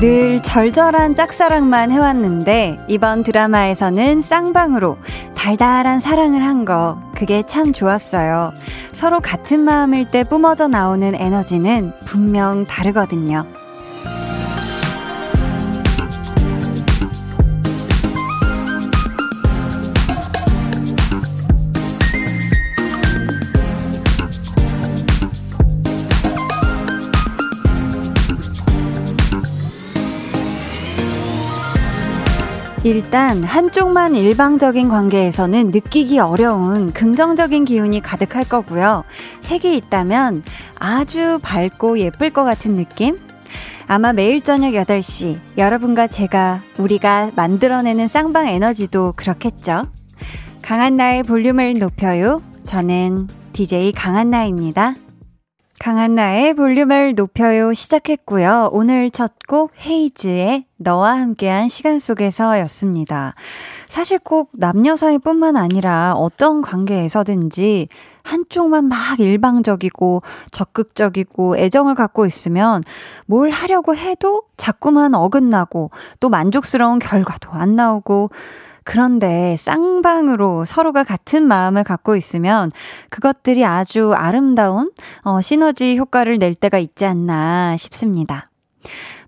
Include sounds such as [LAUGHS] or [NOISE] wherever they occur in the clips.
늘 절절한 짝사랑만 해왔는데 이번 드라마에서는 쌍방으로 달달한 사랑을 한 거 그게 참 좋았어요. 서로 같은 마음일 때 뿜어져 나오는 에너지는 분명 다르거든요. 일단 한쪽만 일방적인 관계에서는 느끼기 어려운 긍정적인 기운이 가득할 거고요. 색이 있다면 아주 밝고 예쁠 것 같은 느낌? 아마 매일 저녁 8시 여러분과 제가 우리가 만들어내는 쌍방 에너지도 그렇겠죠. 강한나의 볼륨을 높여요. 저는 DJ 강한나입니다. 강한나의 볼륨을 높여요 시작했고요. 오늘 첫 곡 헤이즈의 너와 함께한 시간 속에서였습니다. 사실 꼭 남녀 사이뿐만 아니라 어떤 관계에서든지 한쪽만 막 일방적이고 적극적이고 애정을 갖고 있으면 뭘 하려고 해도 자꾸만 어긋나고 또 만족스러운 결과도 안 나오고 그런데 쌍방으로 서로가 같은 마음을 갖고 있으면 그것들이 아주 아름다운 어, 시너지 효과를 낼 때가 있지 않나 싶습니다.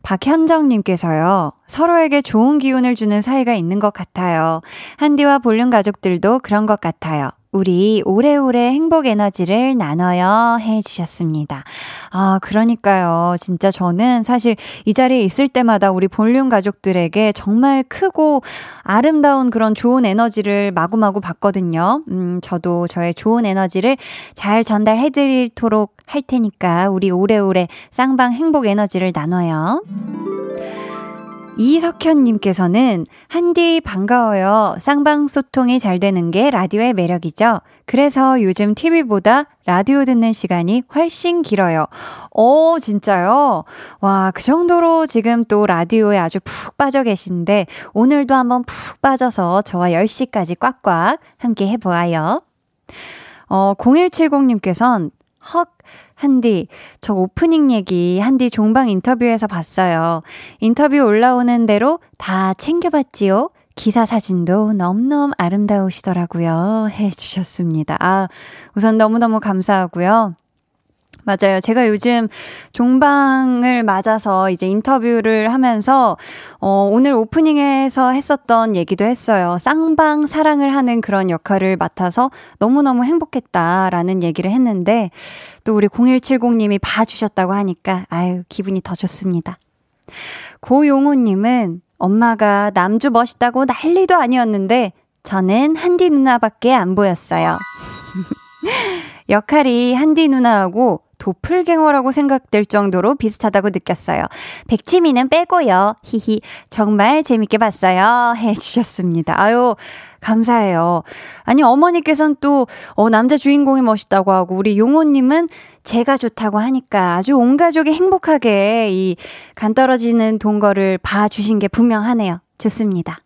박현정님께서요, 서로에게 좋은 기운을 주는 사이가 있는 것 같아요. 한디와 볼륨 가족들도 그런 것 같아요. 우리 오래오래 행복 에너지를 나눠요 해 주셨습니다. 아, 그러니까요. 진짜 저는 사실 이 자리에 있을 때마다 우리 볼륨 가족들에게 정말 크고 아름다운 그런 좋은 에너지를 마구마구 받거든요. 음, 저도 저의 좋은 에너지를 잘 전달해 드리도록 할 테니까 우리 오래오래 쌍방 행복 에너지를 나눠요. 이석현님께서는 한디 반가워요. 쌍방 소통이 잘 되는 게 라디오의 매력이죠. 그래서 요즘 TV보다 라디오 듣는 시간이 훨씬 길어요. 오, 진짜요? 와, 그 정도로 지금 또 라디오에 아주 푹 빠져 계신데, 오늘도 한번 푹 빠져서 저와 10시까지 꽉꽉 함께 해보아요. 어, 0170님께서는 헉, 한디, 저 오프닝 얘기 한디 종방 인터뷰에서 봤어요. 인터뷰 올라오는 대로 다 챙겨봤지요? 기사 사진도 너무너무 아름다우시더라고요. 해 주셨습니다. 아, 우선 너무너무 감사하고요. 맞아요. 제가 요즘 종방을 맞아서 이제 인터뷰를 하면서, 어, 오늘 오프닝에서 했었던 얘기도 했어요. 쌍방 사랑을 하는 그런 역할을 맡아서 너무너무 행복했다라는 얘기를 했는데, 또 우리 0170님이 봐주셨다고 하니까, 아유, 기분이 더 좋습니다. 고용호님은 엄마가 남주 멋있다고 난리도 아니었는데, 저는 한디 누나밖에 안 보였어요. [GASPS] 역할이 한디 누나하고 도플갱어라고 생각될 정도로 비슷하다고 느꼈어요. 백지미는 빼고요. 히히. 정말 재밌게 봤어요. 해 주셨습니다. 아유, 감사해요. 아니, 어머니께서는 또, 어, 남자 주인공이 멋있다고 하고, 우리 용호님은 제가 좋다고 하니까 아주 온 가족이 행복하게 이 간 떨어지는 동거를 봐주신 게 분명하네요. 좋습니다.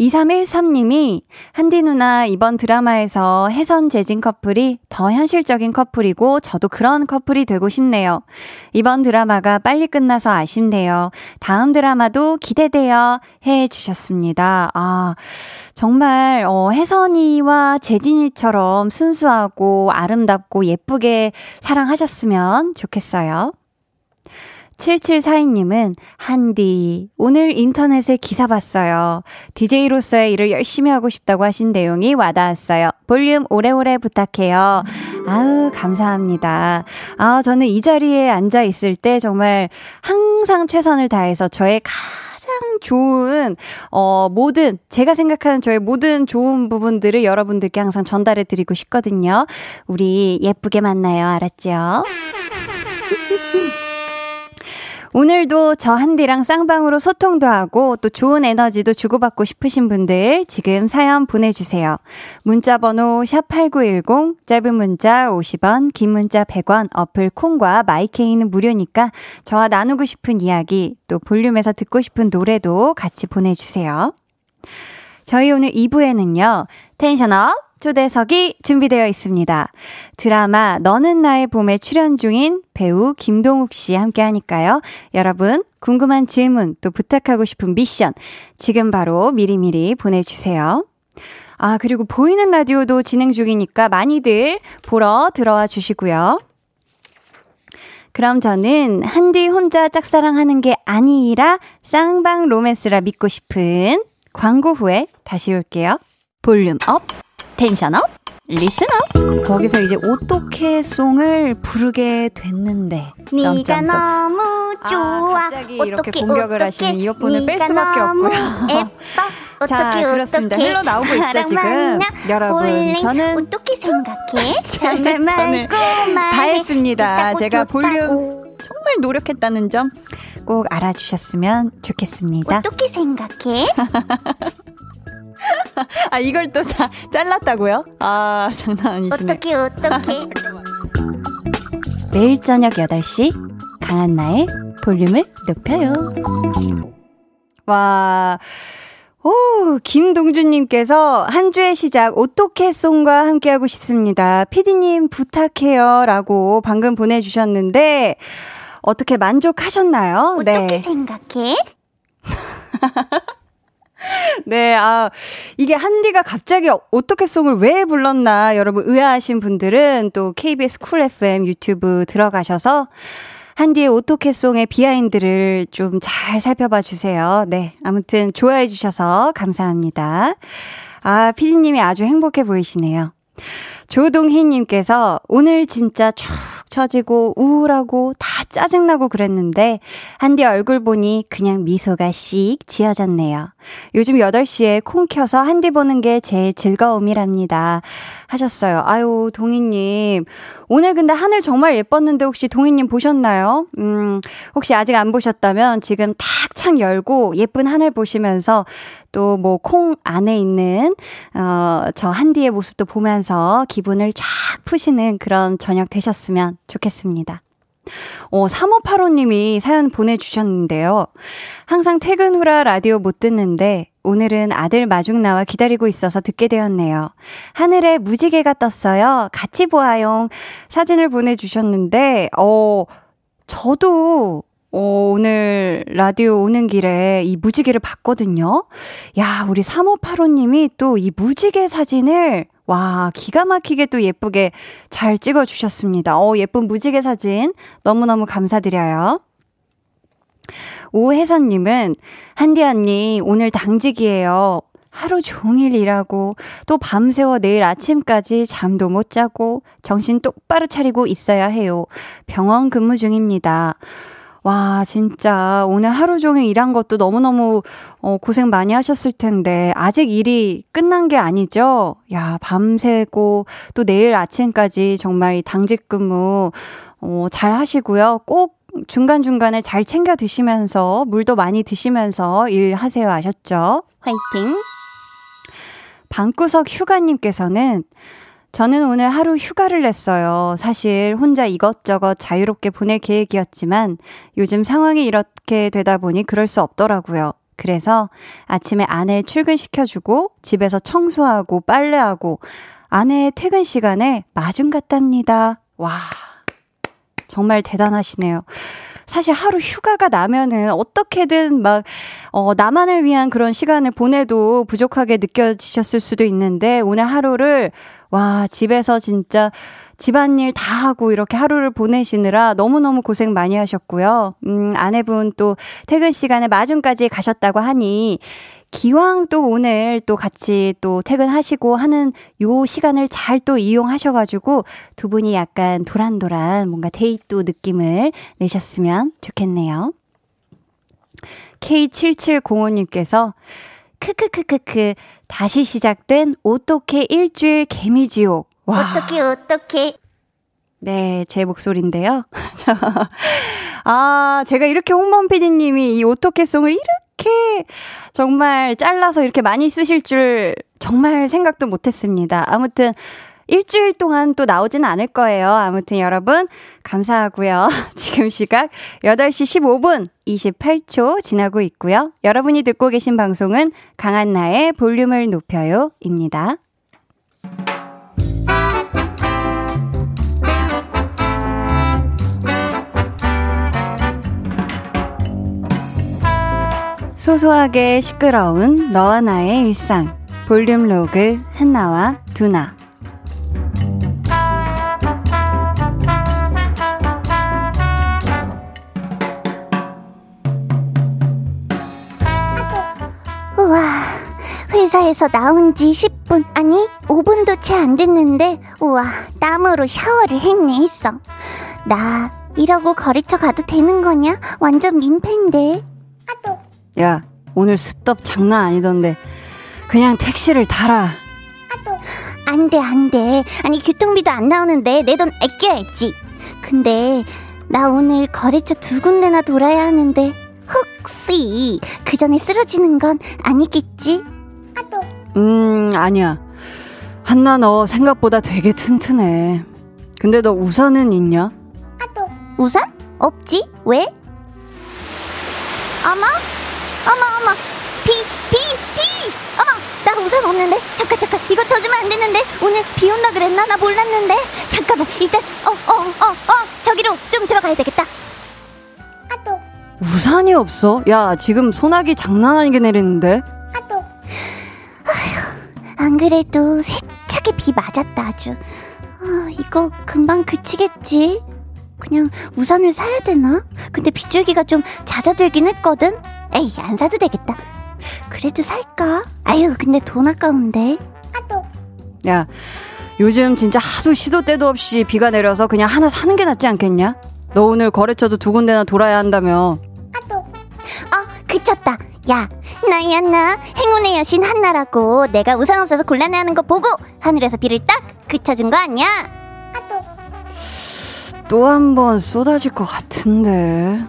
2313님이 한디 누나 이번 드라마에서 혜선 재진 커플이 더 현실적인 커플이고 저도 그런 커플이 되고 싶네요. 이번 드라마가 빨리 끝나서 아쉽네요. 다음 드라마도 기대돼요. 해 주셨습니다. 아, 정말, 어, 혜선이와 재진이처럼 순수하고 아름답고 예쁘게 사랑하셨으면 좋겠어요. 7742님은, 한디, 오늘 인터넷에 기사 봤어요. DJ로서의 일을 열심히 하고 싶다고 하신 내용이 와닿았어요. 볼륨 오래오래 부탁해요. 아우, 감사합니다. 아, 저는 이 자리에 앉아 있을 때 정말 항상 최선을 다해서 저의 가장 좋은, 어, 모든, 제가 생각하는 저의 모든 좋은 부분들을 여러분들께 항상 전달해 드리고 싶거든요. 우리 예쁘게 만나요. 알았죠? 오늘도 저 한디랑 쌍방으로 소통도 하고 또 좋은 에너지도 주고받고 싶으신 분들 지금 사연 보내주세요. 문자 번호 샵8910 짧은 문자 50원 긴 문자 100원 어플 콩과 마이케이는 무료니까 저와 나누고 싶은 이야기 또 볼륨에서 듣고 싶은 노래도 같이 보내주세요. 저희 오늘 2부에는요. 텐션업 초대석이 준비되어 있습니다. 드라마 너는 나의 봄에 출연 중인 배우 김동욱 씨 함께 하니까요. 여러분, 궁금한 질문 또 부탁하고 싶은 미션 지금 바로 미리미리 보내주세요. 아, 그리고 보이는 라디오도 진행 중이니까 많이들 보러 들어와 주시고요. 그럼 저는 한디 혼자 짝사랑하는 게 아니라 쌍방 로맨스라 믿고 싶은 광고 후에 다시 올게요. Volume up, tension up, listen up. 거기서 이제 어떻게 송을 부르게 됐는데. 네가 너무 아, 좋아. 아, 갑자기 이렇게 공격을 하시는 이어폰을 뺄 수밖에 없고요. [LAUGHS] 자, 그렇습니다. 흘러 나오고 있죠, 지금. 여러분, 저는 어떻게 생각해? [LAUGHS] 정말 말고 다 했습니다. 제가 볼륨 정말 노력했다는 점 꼭 알아주셨으면 좋겠습니다. 어떻게 생각해? [LAUGHS] [LAUGHS] 아, 이걸 또 다 잘랐다고요? 아, 장난 아니시네. 어떻게, 어떻게. [LAUGHS] 매일 저녁 8시, 강한 나의 볼륨을 높여요. 와, 오, 김동준님께서 한 주의 시작 어떻게 송과 함께하고 싶습니다. 피디님 부탁해요. 라고 방금 보내주셨는데, 어떻게 만족하셨나요? 어떻게 네. 생각해? [LAUGHS] [LAUGHS] 네, 아, 이게 한디가 갑자기 어떻게 송을 왜 불렀나 여러분 의아하신 분들은 또 KBS 쿨 FM 유튜브 들어가셔서 한디의 오토캐송의 비하인드를 좀 잘 살펴봐 주세요. 네. 아무튼 좋아해 주셔서 감사합니다. 아, 피디님이 아주 행복해 보이시네요. 조동희님께서 오늘 진짜 축 처지고 우울하고 다 짜증나고 그랬는데 한디 얼굴 보니 그냥 미소가 씩 지어졌네요. 요즘 8시에 콩 켜서 한디 보는 게 제 즐거움이랍니다. 하셨어요. 아유, 동희님. 오늘 근데 하늘 정말 예뻤는데 혹시 동희님 보셨나요? 음, 혹시 아직 안 보셨다면 지금 탁 창 열고 예쁜 하늘 보시면서 또 뭐 콩 안에 있는, 어, 저 한디의 모습도 보면서 기분을 쫙 푸시는 그런 저녁 되셨으면 좋겠습니다. 어, 3585님이 사연 보내주셨는데요. 항상 퇴근 후라 라디오 못 듣는데 오늘은 아들 마중 나와 기다리고 있어서 듣게 되었네요. 하늘에 무지개가 떴어요. 같이 보아용. 사진을 보내주셨는데, 어, 저도 어, 오늘 라디오 오는 길에 이 무지개를 봤거든요. 야, 우리 3585님이 또 이 무지개 사진을 와, 기가 막히게 또 예쁘게 잘 찍어주셨습니다. 어, 예쁜 무지개 사진 너무너무 감사드려요. 오혜선님은, 한디 언니, 오늘 당직이에요. 하루 종일 일하고, 또 밤새워 내일 아침까지 잠도 못 자고, 정신 똑바로 차리고 있어야 해요. 병원 근무 중입니다. 와, 진짜 오늘 하루 종일 일한 것도 너무너무 어, 고생 많이 하셨을 텐데 아직 일이 끝난 게 아니죠? 야, 밤새고 또 내일 아침까지 정말 당직 근무 어, 잘 하시고요. 꼭 중간중간에 잘 챙겨 드시면서 물도 많이 드시면서 일하세요. 아셨죠? 화이팅! 방구석 휴가님께서는 저는 오늘 하루 휴가를 냈어요. 사실 혼자 이것저것 자유롭게 보낼 계획이었지만 요즘 상황이 이렇게 되다 보니 그럴 수 없더라고요. 그래서 아침에 아내 출근시켜주고 집에서 청소하고 빨래하고 아내의 퇴근 시간에 마중 갔답니다. 와, 정말 대단하시네요. 사실 하루 휴가가 나면은 어떻게든 막, 어, 나만을 위한 그런 시간을 보내도 부족하게 느껴지셨을 수도 있는데, 오늘 하루를 와, 집에서 진짜 집안일 다 하고 이렇게 하루를 보내시느라 너무너무 고생 많이 하셨고요. 음, 아내분 또 퇴근 시간에 마중까지 가셨다고 하니 기왕 또 오늘 또 같이 또 퇴근하시고 하는 요 시간을 잘 또 이용하셔가지고 두 분이 약간 도란도란 뭔가 데이트 느낌을 내셨으면 좋겠네요. K7705님께서 크크크크크 다시 시작된 어떻게 일주일 개미지옥. 와. 어떻게 어떻게 네, 제 목소리인데요. [LAUGHS] 아, 제가 이렇게 홍범 PD님이 이 오토캐송을 이렇게 정말 잘라서 이렇게 많이 쓰실 줄 정말 생각도 못했습니다. 아무튼 일주일 동안 또 나오진 않을 거예요. 아무튼 여러분, 감사하고요. [LAUGHS] 지금 시각 8시 15분 28초 지나고 있고요. 여러분이 듣고 계신 방송은 강한나의 볼륨을 높여요 입니다. 소소하게 시끄러운 너와 나의 일상. 볼륨 로그 한나와 두나. 우와, 회사에서 나온 지 10분, 아니, 5분도 채 안 됐는데, 우와, 땀으로 샤워를 했네, 했어. 나, 이러고 거리쳐 가도 되는 거냐? 완전 민폐인데. 야, 오늘 습덥 장난 아니던데. 그냥 택시를 타라. 안 돼, 안 돼. 아니, 교통비도 안 나오는데 내 돈 아껴야지. 근데, 나 오늘 거래처 두 군데나 돌아야 하는데, 혹시, 그 전에 쓰러지는 건 아니겠지? 음, 아니야. 한나 너 생각보다 되게 튼튼해. 근데 너 우산은 있냐? 우산? 없지? 왜? 어머? 어머, 어머. 비, 비, 비! 어머, 나 우산 없는데? 잠깐, 잠깐. 이거 젖으면 안 되는데? 오늘 비 온다 그랬나? 나 몰랐는데? 잠깐만. 일단, 어, 어, 어, 어. 저기로 좀 들어가야 되겠다. 우산이 없어? 야, 지금 소나기 장난 아니게 내리는데? 안 그래도 세차게 비 맞았다, 아주. 아, 이거 금방 그치겠지? 그냥 우산을 사야 되나? 근데 빗줄기가 좀 잦아들긴 했거든? 에이, 안 사도 되겠다. 그래도 살까? 아유, 근데 돈 아까운데. 야, 요즘 진짜 하도 시도 때도 없이 비가 내려서 그냥 하나 사는 게 낫지 않겠냐? 너 오늘 거래처도 두 군데나 돌아야 한다며. 어, 그쳤다. 야, 나야 나 행운의 여신 한나라고 내가 우산 없어서 곤란해하는 거 보고 하늘에서 비를 딱 그쳐준 거 아니야? 또한 번 쏟아질 것 같은데.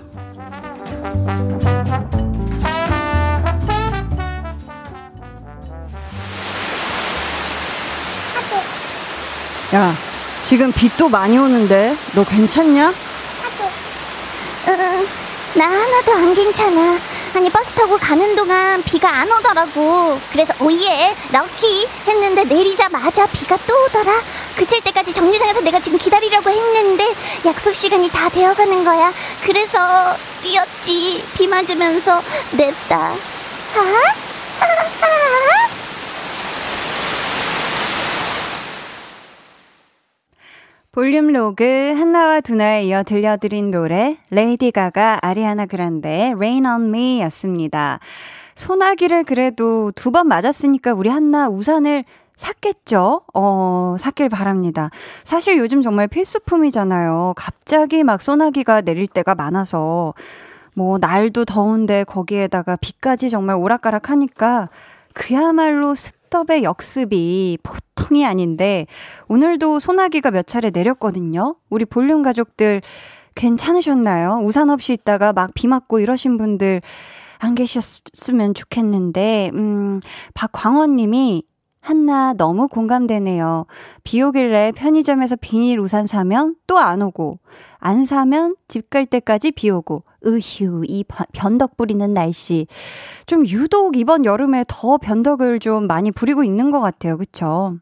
야, 지금 비 또 많이 오는데 너 괜찮냐? 응, 나 하나도 안 괜찮아. 아니 버스 타고 가는 동안 비가 안 오더라고. 그래서 oh yeah lucky 했는데 내리자마자 비가 또 오더라. 그칠 때까지 정류장에서 내가 지금 기다리려고 했는데 약속 시간이 다 되어가는 거야. 그래서 뛰었지. 비 맞으면서 냈다. 아? 아, 아. 볼륨 로그 한나와 두나에 이어 들려드린 노래 레이디 가가 아리아나 그란데 Rain on Me 였습니다. 소나기를 그래도 두 번 맞았으니까 우리 한나 우산을 샀겠죠? 어, 샀길 바랍니다. 사실 요즘 정말 필수품이잖아요. 갑자기 막 소나기가 내릴 때가 많아서 뭐 날도 더운데 거기에다가 비까지 정말 오락가락 하니까 그야말로 습 덥의 역습이 보통이 아닌데 오늘도 소나기가 몇 차례 내렸거든요. 우리 볼륨 가족들 괜찮으셨나요? 우산 없이 있다가 막 비 맞고 이러신 분들 안 계셨으면 좋겠는데 음 박광원 님이 한나 너무 공감되네요. 비 오길래 편의점에서 비닐 우산 사면 또 안 오고 안 사면 집 갈 때까지 비 오고 으휴 이 변덕 부리는 날씨 좀 유독 이번 여름에 더 변덕을 좀 많이 부리고 있는 것 같아요. 그쵸?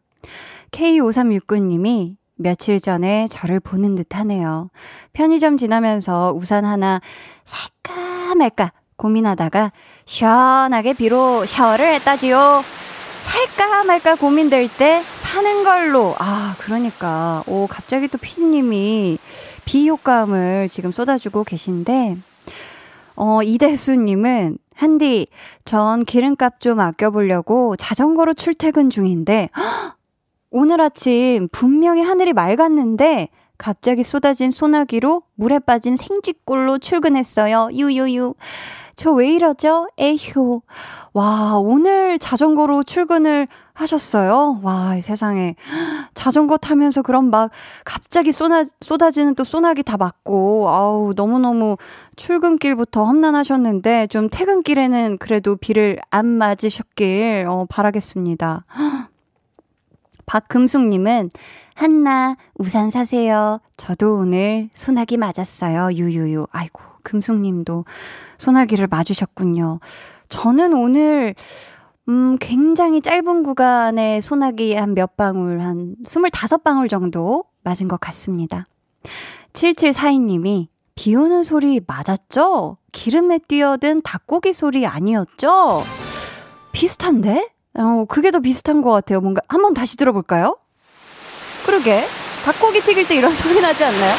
K5369님이 며칠 전에 저를 보는 듯 하네요. 편의점 지나면서 우산 하나 살까 말까 고민하다가 시원하게 비로 샤워를 했다지요. 살까 말까 고민될 때 사는 걸로. 아, 그러니까. 오, 갑자기 또 피디님이 비효과음을 지금 쏟아주고 계신데, 어, 이대수님은, 한디, 전 기름값 좀 아껴보려고 자전거로 출퇴근 중인데, 헉! 오늘 아침 분명히 하늘이 맑았는데, 갑자기 쏟아진 소나기로 물에 빠진 생쥐꼴로 출근했어요. 유유유. 저 왜 이러죠? 에휴. 와, 오늘 자전거로 출근을 하셨어요? 와, 세상에. 자전거 타면서 그런 막 갑자기 쏟아, 쏟아지는 또 소나기 다 맞고, 아우, 너무너무 출근길부터 험난하셨는데, 좀 퇴근길에는 그래도 비를 안 맞으셨길, 어, 바라겠습니다. 박금숙님은, 한나, 우산 사세요. 저도 오늘 소나기 맞았어요. 유유유. 아이고, 금숙님도 소나기를 맞으셨군요. 저는 오늘, 음, 굉장히 짧은 구간에 소나기 한 몇 방울, 한 25방울 정도 맞은 것 같습니다. 7742님이 비 오는 소리 맞았죠? 기름에 뛰어든 닭고기 소리 아니었죠? 비슷한데? 어, 그게 더 비슷한 것 같아요. 뭔가, 한번 다시 들어볼까요? 그러게. 닭고기 튀길 때 이런 [LAUGHS] 소리 나지 않나요?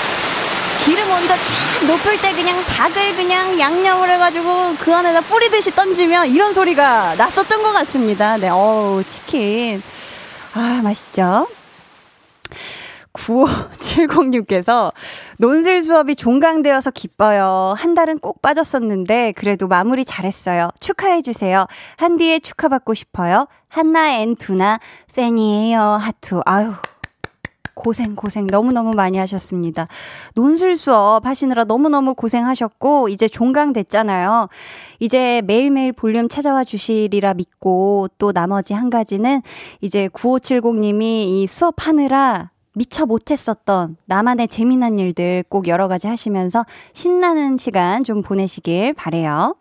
기름 온도 쫙 높을 때 그냥 닭을 그냥 양념을 해가지고 그 안에다 뿌리듯이 던지면 이런 소리가 났었던 것 같습니다. 네, 어우, 치킨. 아, 맛있죠? 9570님께서 논술 수업이 종강되어서 기뻐요. 한 달은 꼭 빠졌었는데 그래도 마무리 잘했어요. 축하해 주세요. 한디에 축하받고 싶어요. 한나 and 두나 팬이에요. 하트. 아유, 고생, 고생 너무너무 많이 하셨습니다. 논술 수업 하시느라 너무너무 고생하셨고, 이제 종강 됐잖아요. 이제 매일매일 볼륨 찾아와 주시리라 믿고, 또 나머지 한 가지는 이제 9570님이 이 수업하느라 미처 못했었던 나만의 재미난 일들 꼭 여러 가지 하시면서 신나는 시간 좀 보내시길 바래요.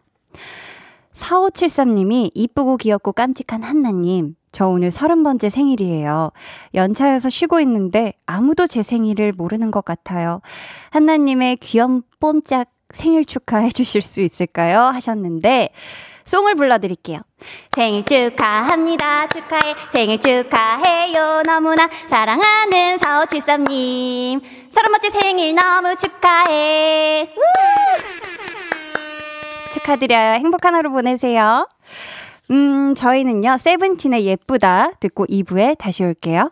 4573님이 이쁘고 귀엽고 깜찍한 한나님. 저 오늘 서른 번째 생일이에요. 연차여서 쉬고 있는데 아무도 제 생일을 모르는 것 같아요. 한나님의 귀염 뽐짝 생일 축하해 주실 수 있을까요? 하셨는데, 송을 불러드릴게요. 생일 축하합니다. 축하해. 생일 축하해요. 너무나 사랑하는 4573님. 서른 번째 생일 너무 축하해. 축하드려요. 행복한 하루 보내세요. 음, 저희는요, 세븐틴의 예쁘다 듣고 2부에 다시 올게요.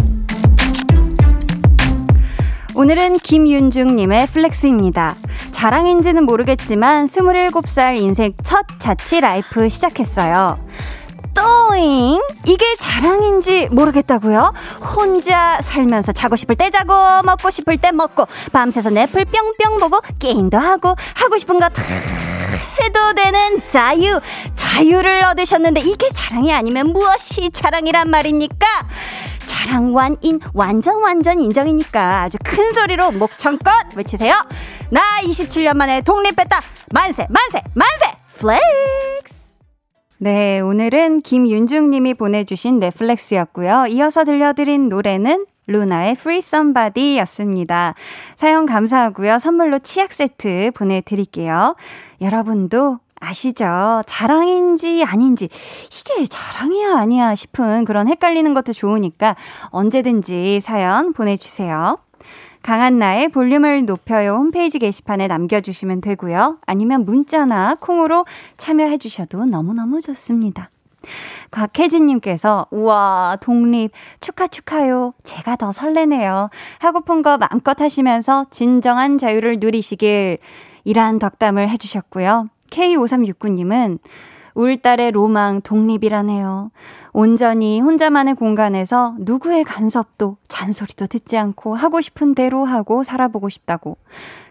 오늘은 김윤중님의 flex입니다. 자랑인지는 모르겠지만 27살 인생 첫 자취 life 시작했어요. 또잉? 이게 자랑인지 모르겠다고요? 혼자 살면서 자고 싶을 때 자고 먹고 싶을 때 먹고 밤새서 넷플 뿅뿅 보고 게임도 하고 하고 싶은 거 다 해도 되는 자유 자유를 얻으셨는데 이게 자랑이 아니면 무엇이 자랑이란 말입니까? 자랑 완인 완전 완전 인정이니까 아주 큰 소리로 목청껏 외치세요. 나 27년 만에 독립했다. 만세 만세 만세 flex. 네, 오늘은 김윤중 님이 보내주신 내 flex였고요. 이어서 들려드린 노래는 루나의 Free Somebody 였습니다. 사연 감사하고요. 선물로 치약 세트 보내드릴게요. 여러분도 아시죠? 자랑인지 아닌지 이게 자랑이야 아니야 싶은 그런 헷갈리는 것도 좋으니까 언제든지 사연 보내주세요. 강한 나의 볼륨을 높여요 홈페이지 게시판에 남겨주시면 되고요. 아니면 문자나 콩으로 참여해 주셔도 너무너무 좋습니다. 곽혜진님께서, 우와, 독립, 축하, 축하요. 제가 더 설레네요. 하고픈 거 마음껏 하시면서 진정한 자유를 누리시길, 이란 덕담을 해주셨고요. K5369님은 울 딸의 로망 독립이라네요. 온전히 혼자만의 공간에서 누구의 간섭도 잔소리도 듣지 않고 하고 싶은 대로 하고 살아보고 싶다고.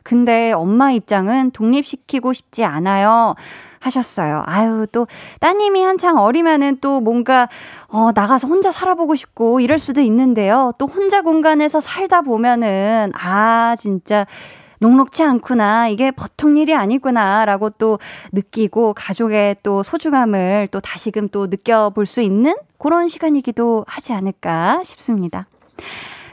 근데 엄마 입장은 독립시키고 싶지 않아요. 하셨어요. 아유, 또, 따님이 한창 어리면은 또 뭔가, 어, 나가서 혼자 살아보고 싶고 이럴 수도 있는데요. 또 혼자 공간에서 살다 보면은, 아, 진짜, 녹록치 않구나. 이게 보통 일이 아니구나. 라고 또 느끼고 가족의 또 소중함을 또 다시금 또 느껴볼 수 있는 그런 시간이기도 하지 않을까 싶습니다.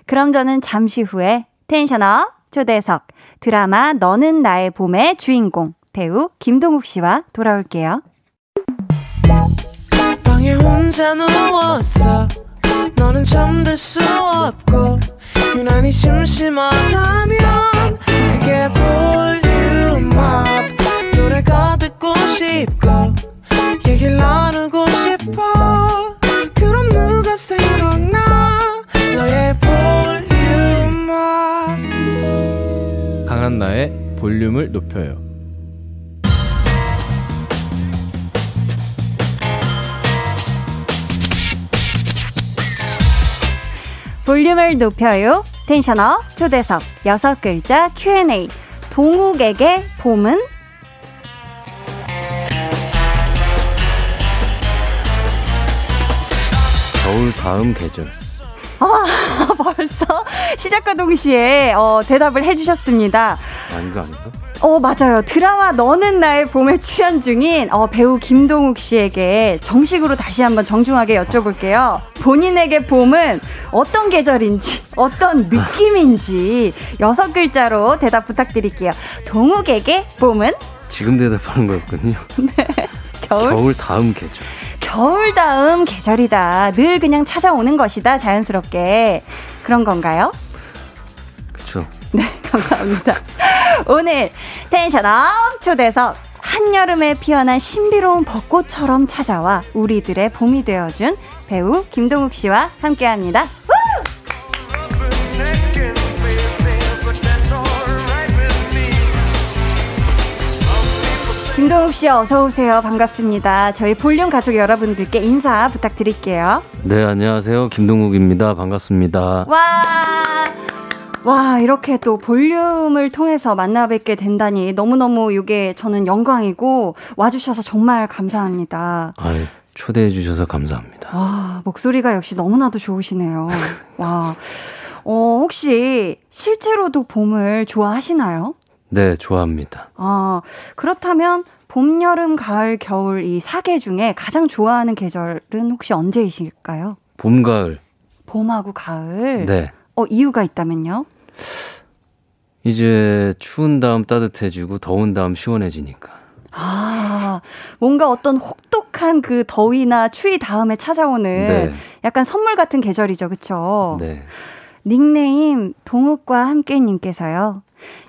그럼 저는 잠시 후에 텐션업 초대석 드라마 너는 나의 봄의 주인공 배우 김동욱 씨와 돌아올게요. 너는 잠들 수 없고 유난히 심심하다면 그게 볼륨업. 노래가 듣고 싶고 얘기를 나누고 싶어. 그럼 누가 생각나? 너의 볼륨업. 강한나의 볼륨을 높여요. 볼륨을 높여요. 텐션업 초대석 여섯 글자 Q&A 동욱에게 봄은 겨울 다음 계절 아, [LAUGHS] 벌써 시작과 동시에 어, 대답을 해주셨습니다. 아닌가 아닌가? 어, 맞아요. 드라마 너는 나의 봄에 출연 중인 어, 배우 김동욱 씨에게 정식으로 다시 한번 정중하게 여쭤볼게요. 본인에게 봄은 어떤 계절인지, 어떤 느낌인지 여섯 글자로 대답 부탁드릴게요. 동욱에게 봄은? 지금 대답하는 거였군요. 네. 겨울? 겨울 다음 계절. 겨울 다음 계절이다. 늘 그냥 찾아오는 것이다. 자연스럽게. 그런 건가요? 네, 감사합니다. 오늘 텐션업 초대석 한여름에 피어난 신비로운 벚꽃처럼 찾아와 우리들의 봄이 되어준 배우 김동욱 씨와 함께합니다. 김동욱 씨 어서 오세요. 반갑습니다. 저희 볼륨 가족 여러분들께 인사 부탁드릴게요. 네, 안녕하세요. 김동욱입니다. 반갑습니다. 와. 와, 이렇게 또 볼륨을 통해서 만나 뵙게 된다니 너무너무 이게 저는 영광이고 와주셔서 정말 감사합니다. 아유, 초대해 주셔서 감사합니다. 와, 목소리가 역시 너무나도 좋으시네요. [LAUGHS] 와. 어, 혹시 실제로도 봄을 좋아하시나요? 네, 좋아합니다. 아, 그렇다면 봄, 여름, 가을, 겨울 이 사계 중에 가장 좋아하는 계절은 혹시 언제이실까요? 봄, 가을. 봄하고 가을? 네. 어, 이유가 있다면요? 이제 추운 다음 따뜻해지고 더운 다음 시원해지니까. 아, 뭔가 어떤 혹독한 그 더위나 추위 다음에 찾아오는 네. 약간 선물 같은 계절이죠. 그쵸? 네. 닉네임 동욱과 함께님께서요.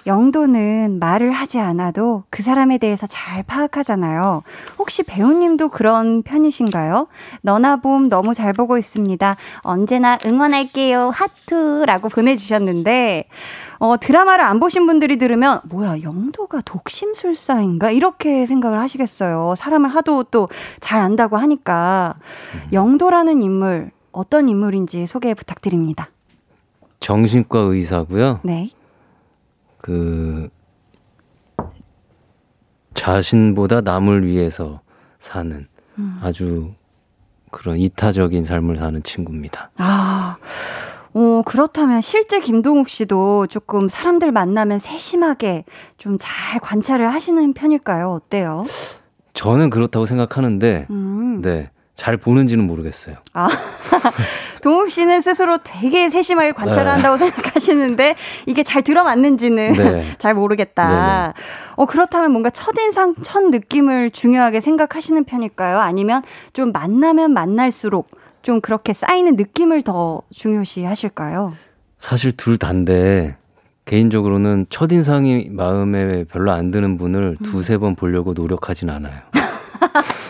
영도는 말을 하지 않아도 그 사람에 대해서 잘 파악하잖아요. 혹시 배우님도 그런 편이신가요? 너나 봄 너무 잘 보고 있습니다. 언제나 응원할게요. 하트라고 보내주셨는데, 어, 드라마를 안 보신 분들이 들으면, 뭐야, 영도가 독심술사인가? 이렇게 생각을 하시겠어요. 사람을 하도 또 잘 안다고 하니까. 영도라는 인물, 어떤 인물인지 소개 부탁드립니다. 정신과 의사고요. 네. 그 자신보다 남을 위해서 사는 음. 아주 그런 이타적인 삶을 사는 친구입니다. 아, 어, 그렇다면 실제 김동욱 씨도 조금 사람들 만나면 세심하게 좀 잘 관찰을 하시는 편일까요? 어때요? 저는 그렇다고 생각하는데, 음. 네. 잘 보는지는 모르겠어요. 아, [LAUGHS] 동욱 씨는 스스로 되게 세심하게 관찰을 네. 한다고 [LAUGHS] 생각하시는데 이게 잘 들어맞는지는 네. [LAUGHS] 잘 모르겠다. 네네. 어, 그렇다면 뭔가 첫인상, 첫 느낌을 중요하게 생각하시는 편일까요? 아니면 좀 만나면 만날수록 좀 그렇게 쌓이는 느낌을 더 중요시 하실까요? 사실 둘 다인데 개인적으로는 첫인상이 마음에 별로 안 드는 분을 음. 두세 번 보려고 노력하진 않아요. [LAUGHS]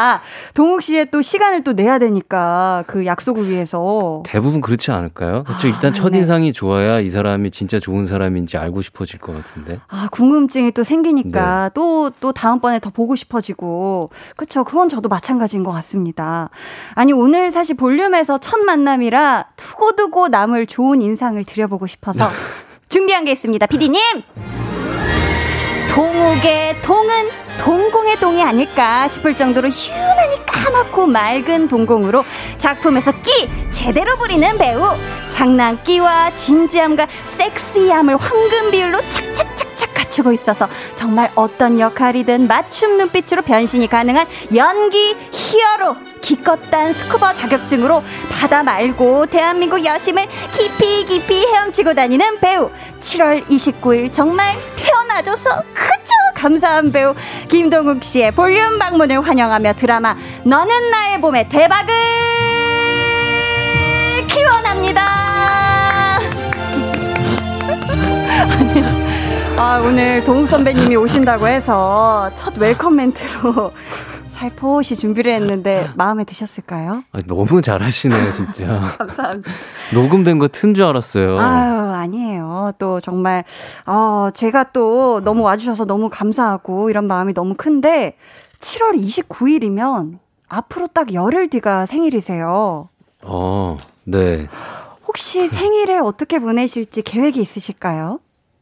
아, 동욱 씨의 또 시간을 또 내야 되니까 그 약속을 위해서. 대부분 그렇지 않을까요? 그렇죠. 아, 일단 첫 인상이 네. 좋아야 이 사람이 진짜 좋은 사람인지 알고 싶어질 것 같은데. 아, 궁금증이 또 생기니까 또또 네. 또 다음번에 더 보고 싶어지고. 그렇죠. 그건 저도 마찬가지인 것 같습니다. 아니, 오늘 사실 볼륨에서 첫 만남이라 두고두고 남을 좋은 인상을 드려보고 싶어서 [LAUGHS] 준비한 게 있습니다. 피디님! 동욱의 동은 동공의 동이 아닐까 싶을 정도로 유난히 까맣고 맑은 동공으로 작품에서 끼 제대로 부리는 배우. 장난기와 진지함과 섹시함을 황금 비율로 착착착착 갖추고 있어서 정말 어떤 역할이든 맞춤 눈빛으로 변신이 가능한 연기 히어로 기껏단 스쿠버 자격증으로 바다 말고 대한민국 여심을 깊이 깊이 헤엄치고 다니는 배우. 7월 29일 정말 태어나줘서 그저 감사한 배우 김동욱 씨의 볼륨 방문을 환영하며 드라마 너는 나의 봄의 대박을 기원합니다. [LAUGHS] 아, 오늘 동욱 선배님이 오신다고 해서 첫 welcome 멘트로 살포시 준비를 했는데 마음에 드셨을까요? 아, 너무 잘하시네요, 진짜. [LAUGHS] 감사합니다. 녹음된 거 튼 줄 알았어요. 아유, 아니에요. 또 정말, 어, 제가 또 너무 와주셔서 너무 감사하고 이런 마음이 너무 큰데 7월 29일이면 앞으로 딱 열흘 뒤가 생일이세요. 어, 네. 혹시 생일에 어떻게 보내실지 계획이 있으실까요?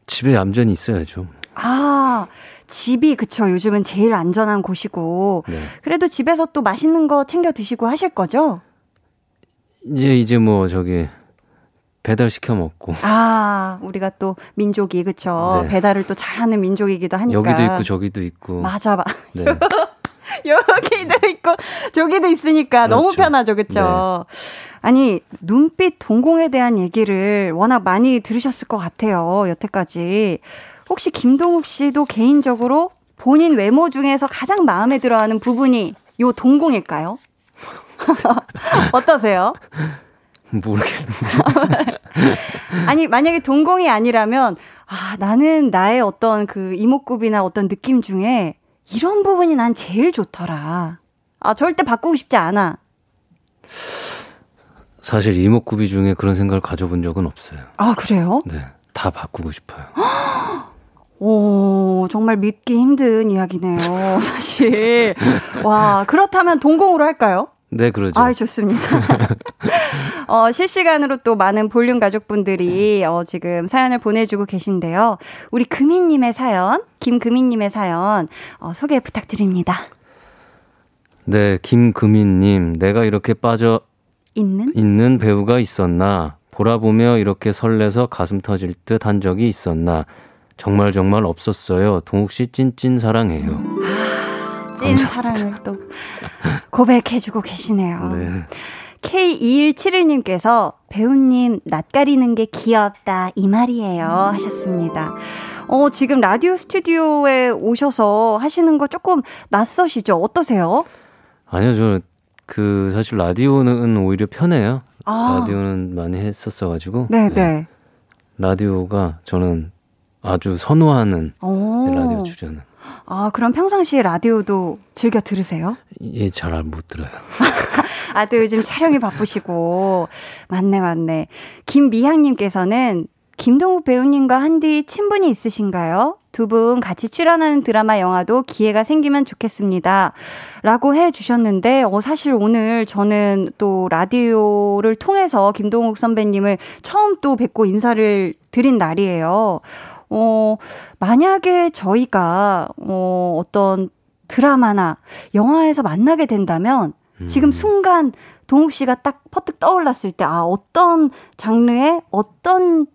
집에 얌전히 있어야죠. 아, 집이 그쵸. 요즘은 제일 안전한 곳이고. 네. 그래도 집에서 또 맛있는 거 챙겨 드시고 하실 거죠? 이제 이제 뭐 저기 배달 시켜 먹고 아, 우리가 또 민족이 그쵸. 네. 배달을 또 잘하는 민족이기도 하니까. 여기도 있고 저기도 있고. 맞아, 맞아. 네. [LAUGHS] 여기도 있고 저기도 있으니까 너무 그렇죠. 편하죠, 그쵸? 아니 눈빛 동공에 대한 얘기를 워낙 많이 들으셨을 것 같아요, 여태까지. 혹시 김동욱 씨도 개인적으로 본인 외모 중에서 가장 마음에 들어하는 부분이 요 동공일까요? [LAUGHS] 어떠세요? 모르겠는데. [LAUGHS] 아니 만약에 동공이 아니라면 아 나는 나의 어떤 그 이목구비나 어떤 느낌 중에 이런 부분이 난 제일 좋더라. 아 절대 바꾸고 싶지 않아. 사실 이목구비 중에 그런 생각을 가져본 적은 없어요. 아 그래요? 네. 다 바꾸고 싶어요. [LAUGHS] 오 정말 믿기 힘든 이야기네요. [LAUGHS] 사실 와 그렇다면 동공으로 할까요? 네, 그러죠. 아, 좋습니다. [LAUGHS] 어, 실시간으로 또 많은 볼륨 가족분들이 어, 지금 사연을 보내주고 계신데요. 우리 금희님의 사연, 김금희님의 사연 어, 소개 부탁드립니다. 네, 김금희님, 내가 이렇게 빠져 있는? 있는 배우가 있었나? 보라보며 이렇게 설레서 가슴 터질 듯 한 적이 있었나? 정말 정말 없었어요. 동욱 씨 찐찐 사랑해요. 찐 사랑을 또 고백해주고 계시네요. 네. K2171님께서 배우님 낯가리는 게 귀엽다 이 말이에요 하셨습니다. 어, 지금 라디오 스튜디오에 오셔서 하시는 거 조금 낯서시죠? 어떠세요? 아니요, 저그 사실 라디오는 오히려 편해요. 아. 라디오는 많이 했었어가지고. 네, 네. 네. 라디오가 저는 아주 선호하는 오. 라디오 출연은. 아, 그럼 평상시에 라디오도 즐겨 들으세요? 예, 잘 못 들어요. [LAUGHS] 아, 또 요즘 촬영이 바쁘시고. 맞네, 맞네. 김미향님께서는 김동욱 배우님과 한디 친분이 있으신가요? 두 분 같이 출연하는 드라마 영화도 기회가 생기면 좋겠습니다. 라고 해 주셨는데, 어, 사실 오늘 저는 또 라디오를 통해서 김동욱 선배님을 처음 또 뵙고 인사를 드린 날이에요. 어, 만약에 저희가, 어, 어떤 드라마나 영화에서 만나게 된다면, 지금 순간 동욱 씨가 딱 퍼뜩 떠올랐을 때, 아, 어떤 장르의 어떤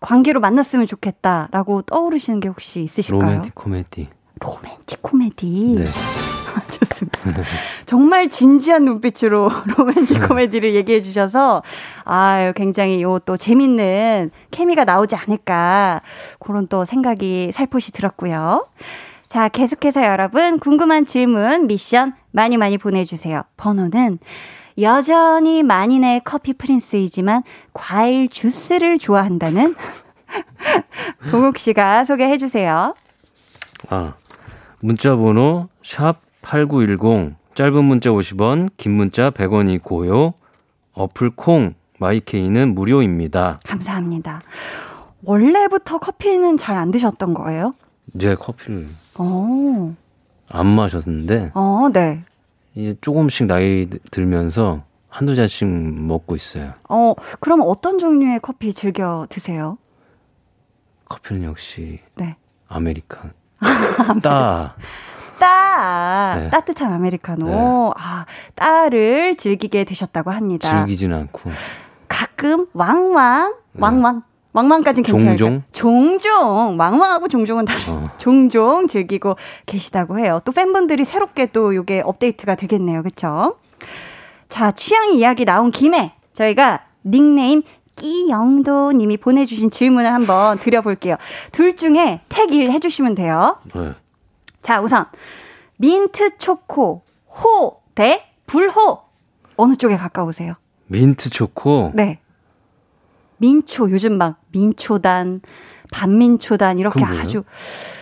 관계로 만났으면 좋겠다라고 떠오르시는 게 혹시 있으실까요? 로맨틱 코미디. 로맨틱 코미디. 네. 좋습니다. 정말 진지한 눈빛으로 로맨틱 코미디를 얘기해 주셔서, 아유, 굉장히 요 또 재밌는 케미가 나오지 않을까. 그런 또 생각이 살포시 들었고요. 자, 계속해서 여러분, 궁금한 질문, 미션 많이 많이 보내주세요. 번호는 여전히 만인의 커피 프린스이지만 과일 주스를 좋아한다는 동욱 씨가 소개해 주세요. 아, 문자 번호 샵 8910 짧은 문자 50원, 긴 문자 100원이 고요. 어플 콩 my K는 무료입니다. 감사합니다. 원래부터 커피는 잘 안 드셨던 거예요? 이제 커피를 어, 안 마셨는데 어, 네. 이제 조금씩 나이 들면서 한두 잔씩 먹고 있어요. 어, 그럼 어떤 종류의 커피 즐겨 드세요? 커피는 역시 네. 아메리칸. [LAUGHS] 따. 따, 네. 따뜻한 아메리카노. 아, 따를 즐기게 되셨다고 합니다. 즐기진 않고. 가끔 왕왕, 왕왕. 왕왕까진 괜찮아요. 종종? 종종. 왕왕하고 종종은 다르죠. 어. 종종 즐기고 계시다고 해요. 또 팬분들이 새롭게 또 이게 업데이트가 되겠네요. 그쵸? 자, 취향 이야기 나온 김에 저희가 닉네임 끼영도 님이 보내주신 질문을 한번 드려볼게요. 둘 중에 택일 해주시면 돼요. 네. 자, 우선, 민트 초코, 호 대 불호. 어느 쪽에 가까우세요? 민트 초코? 네. 민초, 요즘 막 민초단, 반민초단, 이렇게 아주.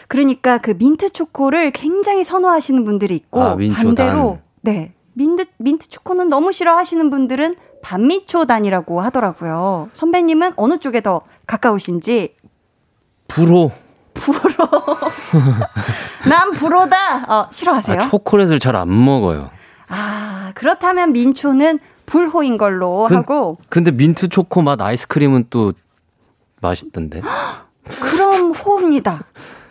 그러니까 그 민트 초코를 굉장히 선호하시는 분들이 있고, 아, 반대로, 네. 민트, 민트 초코는 너무 싫어하시는 분들은 반미초단이라고 하더라고요. 선배님은 어느 쪽에 더 가까우신지? 불호. 불호. [LAUGHS] 난 불호다. 어, 싫어하세요? 아, 초콜릿을 잘 안 먹어요. 아, 그렇다면 민초는 불호인 걸로 그, 하고. 근데 민트 초코 맛 아이스크림은 또 맛있던데. [GASPS] 그럼 호입니다.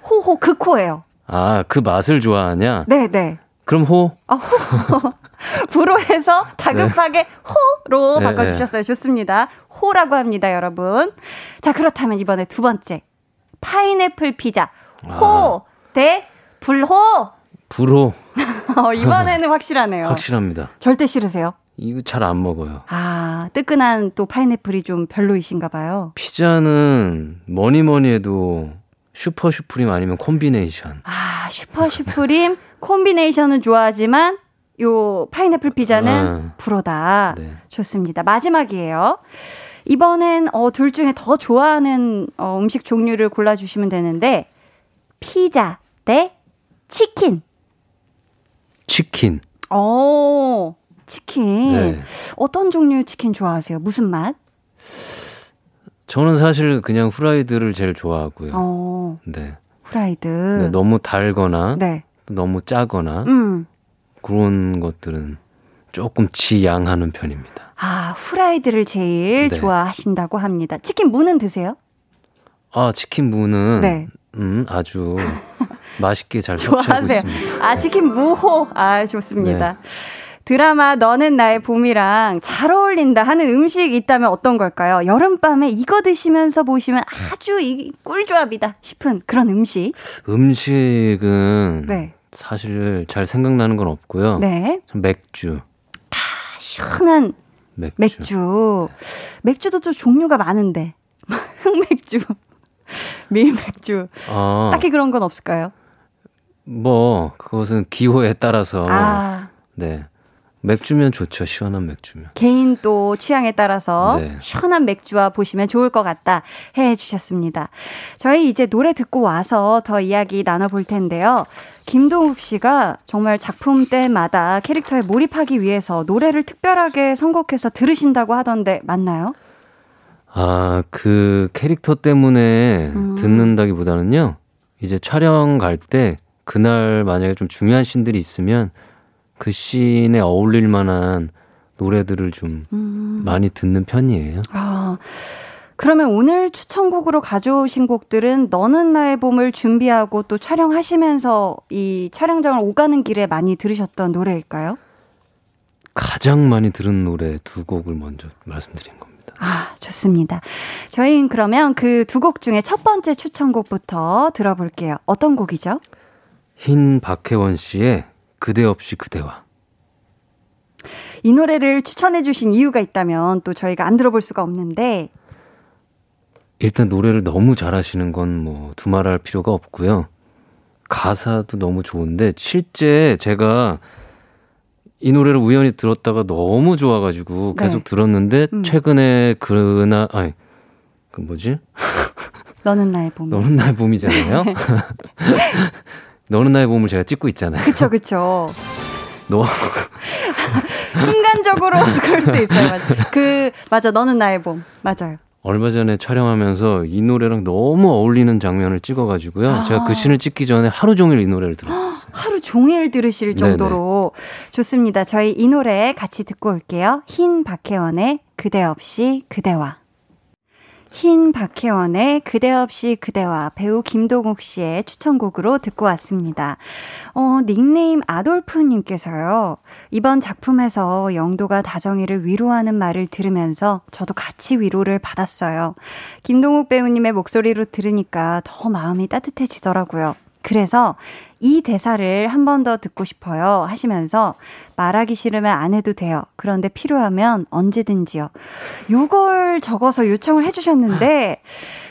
호호 극호예요. 아, 그 맛을 좋아하냐? 네, 네. 그럼 호? 아, 호. [LAUGHS] 불호해서 다급하게 네. 호로 네, 바꿔주셨어요. 네. 좋습니다. 호라고 합니다, 여러분. 자, 그렇다면 이번에 두 번째. 파인애플 피자. 호 아. 대 불호. 불호. [LAUGHS] 어, 이번에는 확실하네요. 확실합니다. 절대 싫으세요? 이거 잘 안 먹어요. 아, 뜨끈한 또 파인애플이 좀 별로이신가 봐요. 피자는 뭐니 뭐니 해도 super supreme 아니면 콤비네이션. 아, super supreme 콤비네이션은 좋아하지만 요 파인애플 피자는 아, 불호다. 네. 좋습니다. 마지막이에요. 이번엔 어, 둘 중에 더 좋아하는 어, 음식 종류를 골라주시면 되는데 피자 대 치킨. 치킨. 오, 치킨. 네. 어떤 종류 치킨 좋아하세요? 무슨 맛? 저는 사실 그냥 후라이드를 제일 좋아하고요. 어, 네. 후라이드. 네, 너무 달거나 네. 너무 짜거나 음. 그런 것들은 조금 지양하는 편입니다. 아, 후라이드를 제일 네. 좋아하신다고 합니다. 치킨 무는 드세요? 아, 치킨 무는 네. 음, 아주 [LAUGHS] 맛있게 잘 좋아하세요. 아, 치킨 무호. 아, 좋습니다. 네. 드라마 너는 나의 봄이랑 잘 어울린다 하는 음식 있다면 어떤 걸까요? 여름밤에 이거 드시면서 보시면 아주 이 꿀조합이다 싶은 그런 음식. 음식은 네. 사실 잘 생각나는 건 없고요. 네. 맥주. 아, 시원한 맥주. 맥주. 맥주도 좀 종류가 많은데. [LAUGHS] 흑맥주. 밀맥주. 어. 딱히 그런 건 없을까요? 뭐, 그것은 기호에 따라서. 아. 네. 맥주면 좋죠. 시원한 맥주면. 개인 또 취향에 따라서 네. 시원한 맥주와 보시면 좋을 것 같다 해 주셨습니다. 저희 이제 노래 듣고 와서 더 이야기 나눠볼 텐데요. 김동욱 씨가 정말 작품 때마다 캐릭터에 몰입하기 위해서 노래를 특별하게 선곡해서 들으신다고 하던데 맞나요? 아, 그 캐릭터 때문에 음. 듣는다기보다는요. 이제 촬영 갈 때 그날 만약에 좀 중요한 신들이 있으면 그 씬에 어울릴 만한 노래들을 좀 음. 많이 듣는 편이에요. 아, 그러면 오늘 추천곡으로 가져오신 곡들은 너는 나의 봄을 준비하고 또 촬영하시면서 이 촬영장을 오가는 길에 많이 들으셨던 노래일까요? 가장 많이 들은 노래 두 곡을 먼저 말씀드린 겁니다. 아, 좋습니다. 저희는 그러면 그 두 곡 중에 첫 번째 추천곡부터 들어볼게요. 어떤 곡이죠? 흰 박혜원 씨의 그대 없이 그대와. 이 노래를 추천해 주신 이유가 있다면 또 저희가 안 들어볼 수가 없는데. 일단 노래를 너무 잘하시는 건 뭐 두말할 필요가 없고요. 가사도 너무 좋은데 실제 제가 이 노래를 우연히 들었다가 너무 좋아가지고 네. 계속 들었는데 음. 최근에 그나 아니 그 뭐지? 너는 나의 봄. 너는 나의 봄이잖아요. [LAUGHS] 네. 너는 나의 봄을 제가 찍고 있잖아요. 그쵸, 그쵸. [LAUGHS] 너. [LAUGHS] 순간적으로 [LAUGHS] 그럴 수 있어요. 맞아. 그, 맞아. 너는 나의 봄. 맞아요. 얼마 전에 촬영하면서 이 노래랑 너무 어울리는 장면을 찍어가지고요. 아. 제가 그 씬을 찍기 전에 하루 종일 이 노래를 들었어요. [GASPS] 하루 종일 들으실 정도로 네네. 좋습니다. 저희 이 노래 같이 듣고 올게요. 흰 박혜원의 그대 없이 그대와. 흰 박혜원의 그대 없이 그대와 배우 김동욱 씨의 추천곡으로 듣고 왔습니다. 어, 닉네임 아돌프님께서요. 이번 작품에서 영도가 다정이를 위로하는 말을 들으면서 저도 같이 위로를 받았어요. 김동욱 배우님의 목소리로 들으니까 더 마음이 따뜻해지더라고요. 그래서 이 대사를 한 번 더 듣고 싶어요 하시면서 말하기 싫으면 안 해도 돼요. 그런데 필요하면 언제든지요. 요걸 적어서 요청을 해주셨는데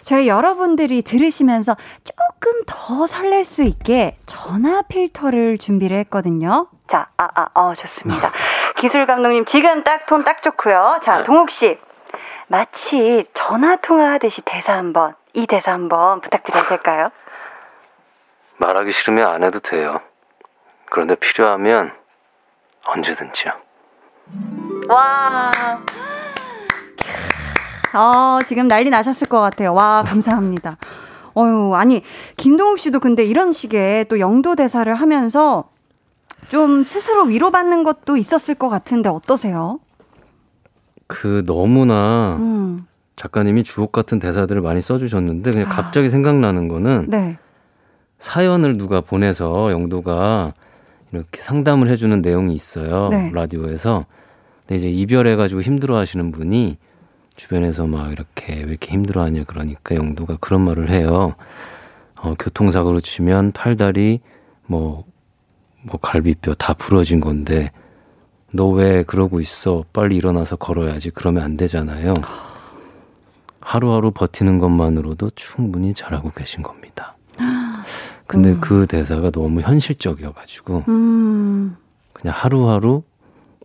저희 여러분들이 들으시면서 조금 더 설렐 수 있게 전화 필터를 준비를 했거든요. 자, 아, 아, 어, 좋습니다. 기술 감독님 지금 딱 톤 딱 좋고요. 자, 동욱 씨. 마치 전화 통화하듯이 대사 한번, 이 대사 한번 부탁드려도 될까요? 말하기 싫으면 안 해도 돼요. 그런데 필요하면 언제든지요. 와. 아, 지금 난리 나셨을 것 같아요. 와, 감사합니다. 어유 아니, 김동욱 씨도 근데 이런 식의 또 영도 대사를 하면서 좀 스스로 위로받는 것도 있었을 것 같은데 어떠세요? 그 너무나 음. 작가님이 주옥 같은 대사들을 많이 써주셨는데 그냥 아. 갑자기 생각나는 거는 네. 사연을 누가 보내서 영도가 이렇게 상담을 해주는 내용이 있어요. 네. 라디오에서. 근데 이제 이별해가지고 힘들어하시는 분이 주변에서 막 이렇게 왜 이렇게 힘들어하냐 그러니까 영도가 그런 말을 해요. 어, 교통사고로 치면 팔다리 뭐, 뭐 갈비뼈 다 부러진 건데 너 왜 그러고 있어? 빨리 일어나서 걸어야지. 그러면 안 되잖아요. 하루하루 버티는 것만으로도 충분히 잘하고 계신 겁니다. 근데 음. 그 대사가 너무 현실적이어가지고 음. 그냥 하루하루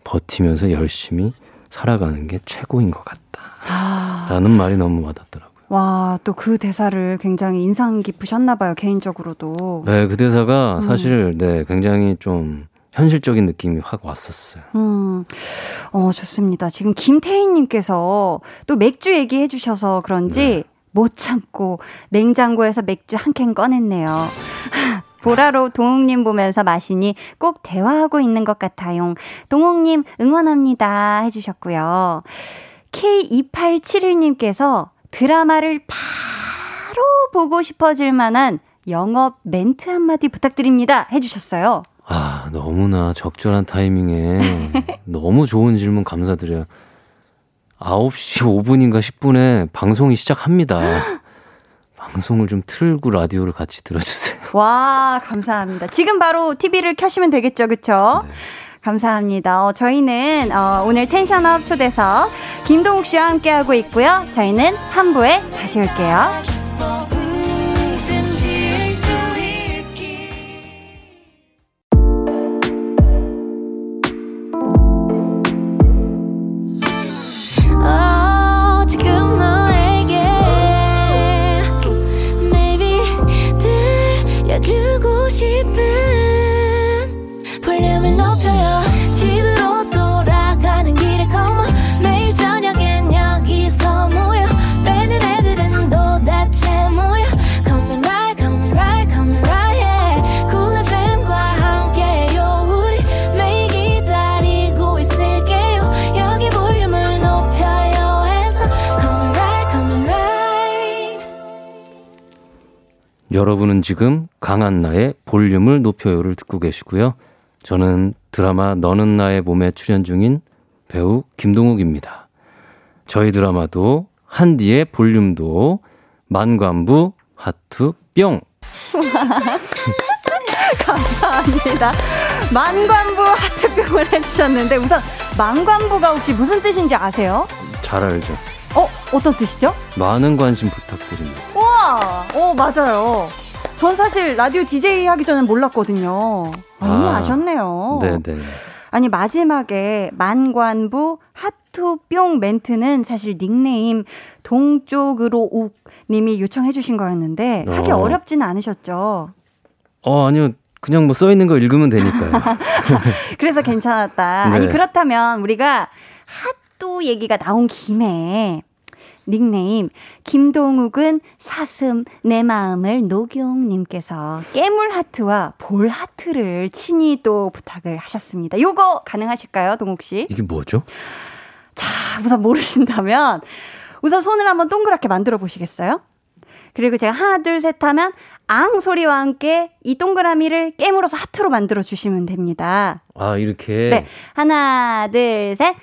버티면서 열심히 살아가는 게 최고인 것 같다. 아. 라는 말이 너무 와닿더라고요. 와, 또 그 대사를 굉장히 인상 깊으셨나 봐요, 개인적으로도. 네, 그 대사가 음. 사실 네, 굉장히 좀 현실적인 느낌이 확 왔었어요. 음, 어, 좋습니다. 지금 김태희님께서 또 맥주 얘기해 주셔서 그런지 네. 못 참고 냉장고에서 맥주 한 캔 꺼냈네요. [LAUGHS] 보라로 동욱님 보면서 마시니 꼭 대화하고 있는 것 같아요. 동욱님 응원합니다 해주셨고요. K2871님께서 드라마를 바로 보고 싶어질 만한 영업 멘트 한마디 부탁드립니다 해주셨어요. 아, 너무나 적절한 타이밍에 [LAUGHS] 너무 좋은 질문 감사드려요. 9시 5분인가 10분에 방송이 시작합니다. [GASPS] 방송을 좀 틀고 라디오를 같이 들어주세요. [LAUGHS] 와, 감사합니다. 지금 바로 TV를 켜시면 되겠죠, 그쵸? 네. 감사합니다. 어, 저희는 어, 오늘 텐션업 초대석 김동욱 씨와 함께하고 있고요. 저희는 3부에 다시 올게요. 여러분은 지금 강한나의 볼륨을 높여요를 듣고 계시고요. 저는 드라마 너는 나의 몸에 출연 중인 배우 김동욱입니다. 저희 드라마도 한디의 볼륨도 만관부 하트 뿅. [LAUGHS] 감사합니다. 만관부 하트뿅을 해주셨는데 우선 만관부가 혹시 무슨 뜻인지 아세요? 잘 알죠. 어 어떤 뜻이죠? 많은 관심 부탁드립니다. 우와, 어 맞아요. 전 사실 라디오 DJ 하기 전에 몰랐거든요. 아, 이미 아, 아셨네요. 네네. 아니 마지막에 만관부 하투 뿅 멘트는 사실 닉네임 동쪽으로 욱 님이 요청해 주신 거였는데 하기 어. 어렵지는 않으셨죠? 어 아니요. 그냥 뭐 써 있는 거 읽으면 되니까요. [LAUGHS] 그래서 괜찮았다. 네. 아니 그렇다면 우리가 핫도 얘기가 나온 김에 닉네임 김동욱은 사슴 내 마음을 녹용님께서 깨물 하트와 볼 하트를 친히 또 부탁을 하셨습니다. 요거 가능하실까요, 동욱 씨? 이게 뭐죠? 자, 우선 모르신다면 우선 손을 한번 동그랗게 만들어 보시겠어요? 그리고 제가 하나, 둘, 셋 하면 앙 소리와 함께 이 동그라미를 깨물어서 하트로 만들어 주시면 됩니다. 아, 이렇게. 네. 하나, 둘, 셋.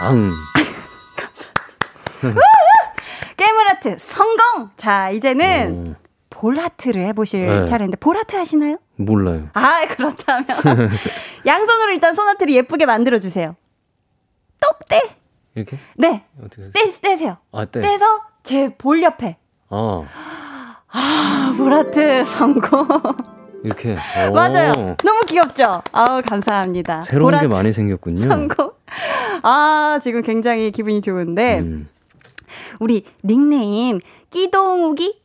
앙. [LAUGHS] 깨물 하트 성공! 자, 이제는 어, 볼 하트를 해보실 네. 차례인데, 볼 하트 하시나요? 몰라요. 아, [LAUGHS] 그렇다면. [LAUGHS] 양손으로 일단 손 하트를 예쁘게 만들어 주세요. 똑 떼! 이렇게? 네. 어떻게? 떼, 떼세요. 아, 떼. 떼서 제 볼 옆에. 어, 아, 볼 하트 성공. 이렇게. 오, 맞아요. 너무 귀엽죠? 아우, 감사합니다. 새로운 볼게 많이 생겼군요. 성공. 아, 지금 굉장히 기분이 좋은데. 음. 우리 닉네임 끼동욱이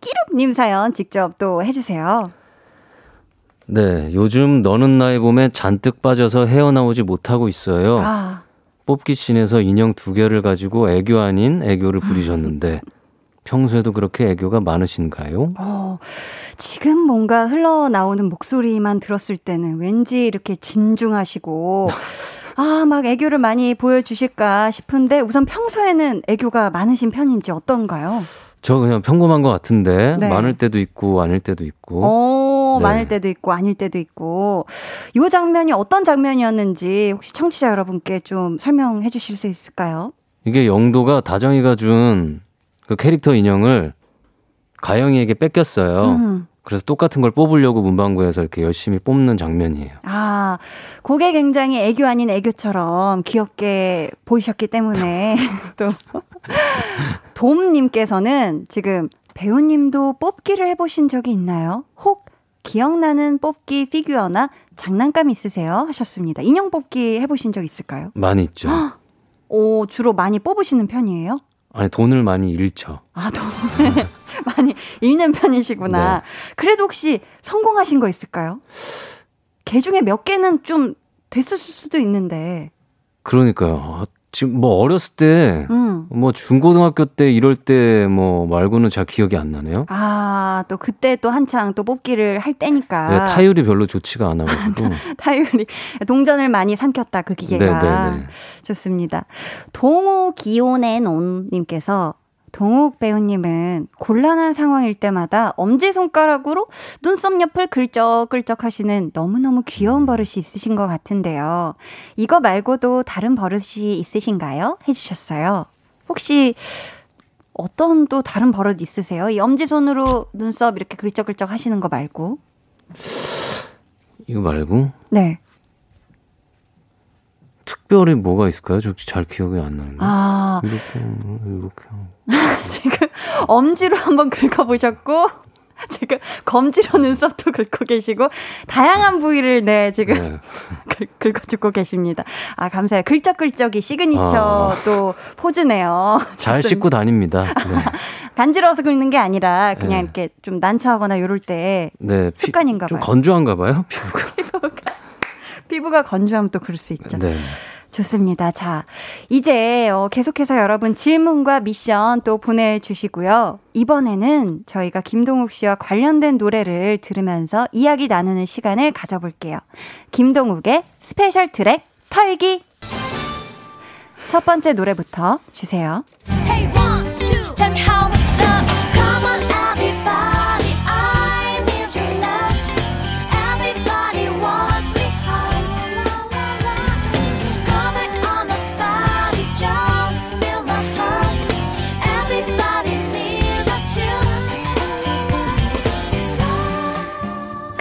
끼룩끼룩님 사연 직접 또 해주세요. 네, 요즘 너는 나의 봄에 잔뜩 빠져서 헤어나오지 못하고 있어요. 아, 뽑기 씬에서 인형 두 개를 가지고 애교 아닌 애교를 부리셨는데 [LAUGHS] 평소에도 그렇게 애교가 많으신가요? 어, 지금 뭔가 흘러나오는 목소리만 들었을 때는 왠지 이렇게 진중하시고, [LAUGHS] 아, 막 애교를 많이 보여주실까 싶은데, 우선 평소에는 애교가 많으신 편인지 어떤가요? 저 그냥 평범한 것 같은데 네. 많을 때도 있고 아닐 때도 있고 어, 네. 많을 때도 있고, 아닐 때도 있고, 요 장면이 어떤 장면이었는지 혹시 청취자 여러분께 좀 설명해 주실 수 있을까요? 이게 영도가 다정이가 준 그 캐릭터 인형을 가영이에게 뺏겼어요. 음. 그래서 똑같은 걸 뽑으려고 문방구에서 이렇게 열심히 뽑는 장면이에요. 아, 그게 굉장히 애교 아닌 애교처럼 귀엽게 보이셨기 때문에 [LAUGHS] 또 돔님께서는 지금 배우님도 뽑기를 해보신 적이 있나요? 혹 기억나는 뽑기 피규어나 장난감 있으세요? 하셨습니다. 인형 뽑기 해보신 적 있을까요? 많이 있죠. 오, 주로 많이 뽑으시는 편이에요? 아니 돈을 많이 잃죠. 아, 돈을 [LAUGHS] [LAUGHS] 많이 잃는 편이시구나. 네. 그래도 혹시 성공하신 거 있을까요? 개 중에 몇 개는 좀 됐을 수도 있는데. 그러니까요. 아, 지금 뭐 어렸을 때, 음. 뭐 중고등학교 때 이럴 때 뭐 말고는 잘 기억이 안 나네요. 아, 또 그때 또 한창 또 뽑기를 할 때니까. 네, 타율이 별로 좋지가 않아가지고. [LAUGHS] 타율이 동전을 많이 삼켰다 그 기계가 네, 네, 네. 좋습니다. 동우 기온의 논님께서 동욱 배우님은 곤란한 상황일 때마다 엄지 손가락으로 눈썹 옆을 긁적긁적 하시는 너무너무 귀여운 버릇이 있으신 것 같은데요. 이거 말고도 다른 버릇이 있으신가요? 해주셨어요. 혹시 어떤 또 다른 버릇 있으세요? 이 엄지 손으로 눈썹 이렇게 긁적긁적 하시는 거 말고. 이거 말고 네. 특별히 뭐가 있을까요? 저 잘 기억이 안 나는데. 아, 이렇게 이렇게. [LAUGHS] 지금 엄지로 한번 긁어보셨고, [LAUGHS] 지금 검지로 눈썹도 긁고 계시고, 다양한 부위를 네, 지금 네. [LAUGHS] 긁, 긁어주고 계십니다. 아, 감사해요. 긁적긁적이 시그니처 아. 또 포즈네요. 잘. 씻고 다닙니다. 네. 간지러워서 긁는 게 아니라, 그냥 네. 이렇게 좀 난처하거나 이럴 때 네, 피- 습관인가 좀 봐요. 건조한가 봐요, 피부가. 피부가 건조하면 또 그럴 수 있죠. 네. 좋습니다. 자, 이제 어, 계속해서 여러분 질문과 미션 또 보내주시고요. 이번에는 저희가 김동욱 씨와 관련된 노래를 들으면서 이야기 나누는 시간을 가져볼게요. 김동욱의 special 트랙 털기. 첫 번째 노래부터 주세요.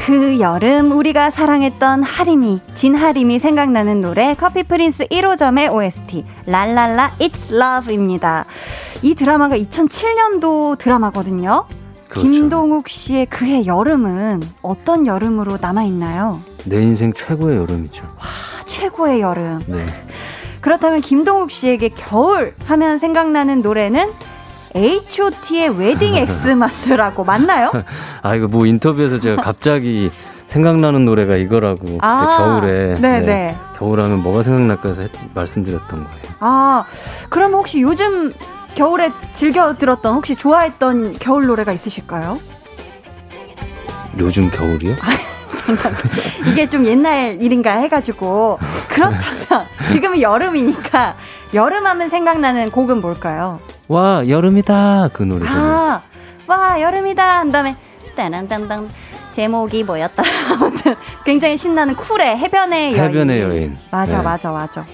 그 여름 우리가 사랑했던 하림이 진하림이 생각나는 노래 커피 프린스 1호점의 OST 랄랄라 It's Love입니다. 이 드라마가 2007년도 드라마거든요. 그렇죠. 김동욱 씨의 그해 여름은 어떤 여름으로 남아 있나요? 내 인생 최고의 여름이죠. 최고의 여름. 네. 그렇다면 김동욱 씨에게 겨울 하면 생각나는 노래는 H.O.T의 Wedding X-mas라고 맞나요? [LAUGHS] 아 이거 뭐 인터뷰에서 제가 갑자기 생각나는 노래가 이거라고 아, 겨울에 네네. 겨울하면 뭐가 생각날까 해서 했- 말씀드렸던 거예요. 아, 그럼 혹시 요즘 겨울에 즐겨 들었던 혹시 좋아했던 겨울 노래가 있으실까요? 요즘 겨울이요? [LAUGHS] 이게 좀 옛날 일인가 해가지고 그렇다면 [LAUGHS] 지금은 여름이니까 여름하면 생각나는 곡은 뭘까요? 와 여름이다 그 노래죠. 아, 와, 여름이다. 한 다음에, 따란땅땅. 제목이 뭐였더라? [LAUGHS] 아무튼 굉장히 신나는 쿨의 해변의 여인. 해변의 여인. 맞아, 네. 맞아, 맞아.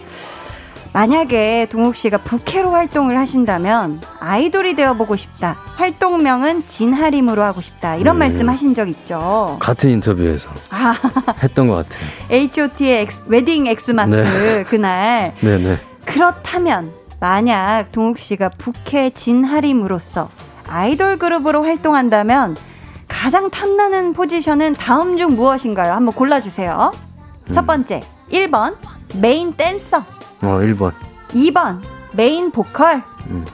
만약에 동욱 씨가 부캐로 활동을 하신다면 아이돌이 되어보고 싶다. 활동명은 진하림으로 하고 싶다. 이런 음. 말씀 하신 적 있죠. 같은 인터뷰에서 아, [LAUGHS] 했던 것 같아요. H.O.T의 X- Wedding X-mas 네. 그날 네네. 그렇다면 만약 동욱 씨가 부캐 진하림으로서 아이돌 그룹으로 활동한다면 가장 탐나는 포지션은 다음 중 무엇인가요? 한번 골라주세요. 첫 번째, 1번 메인 댄서, 어 1번. 2번 메인 보컬, 음.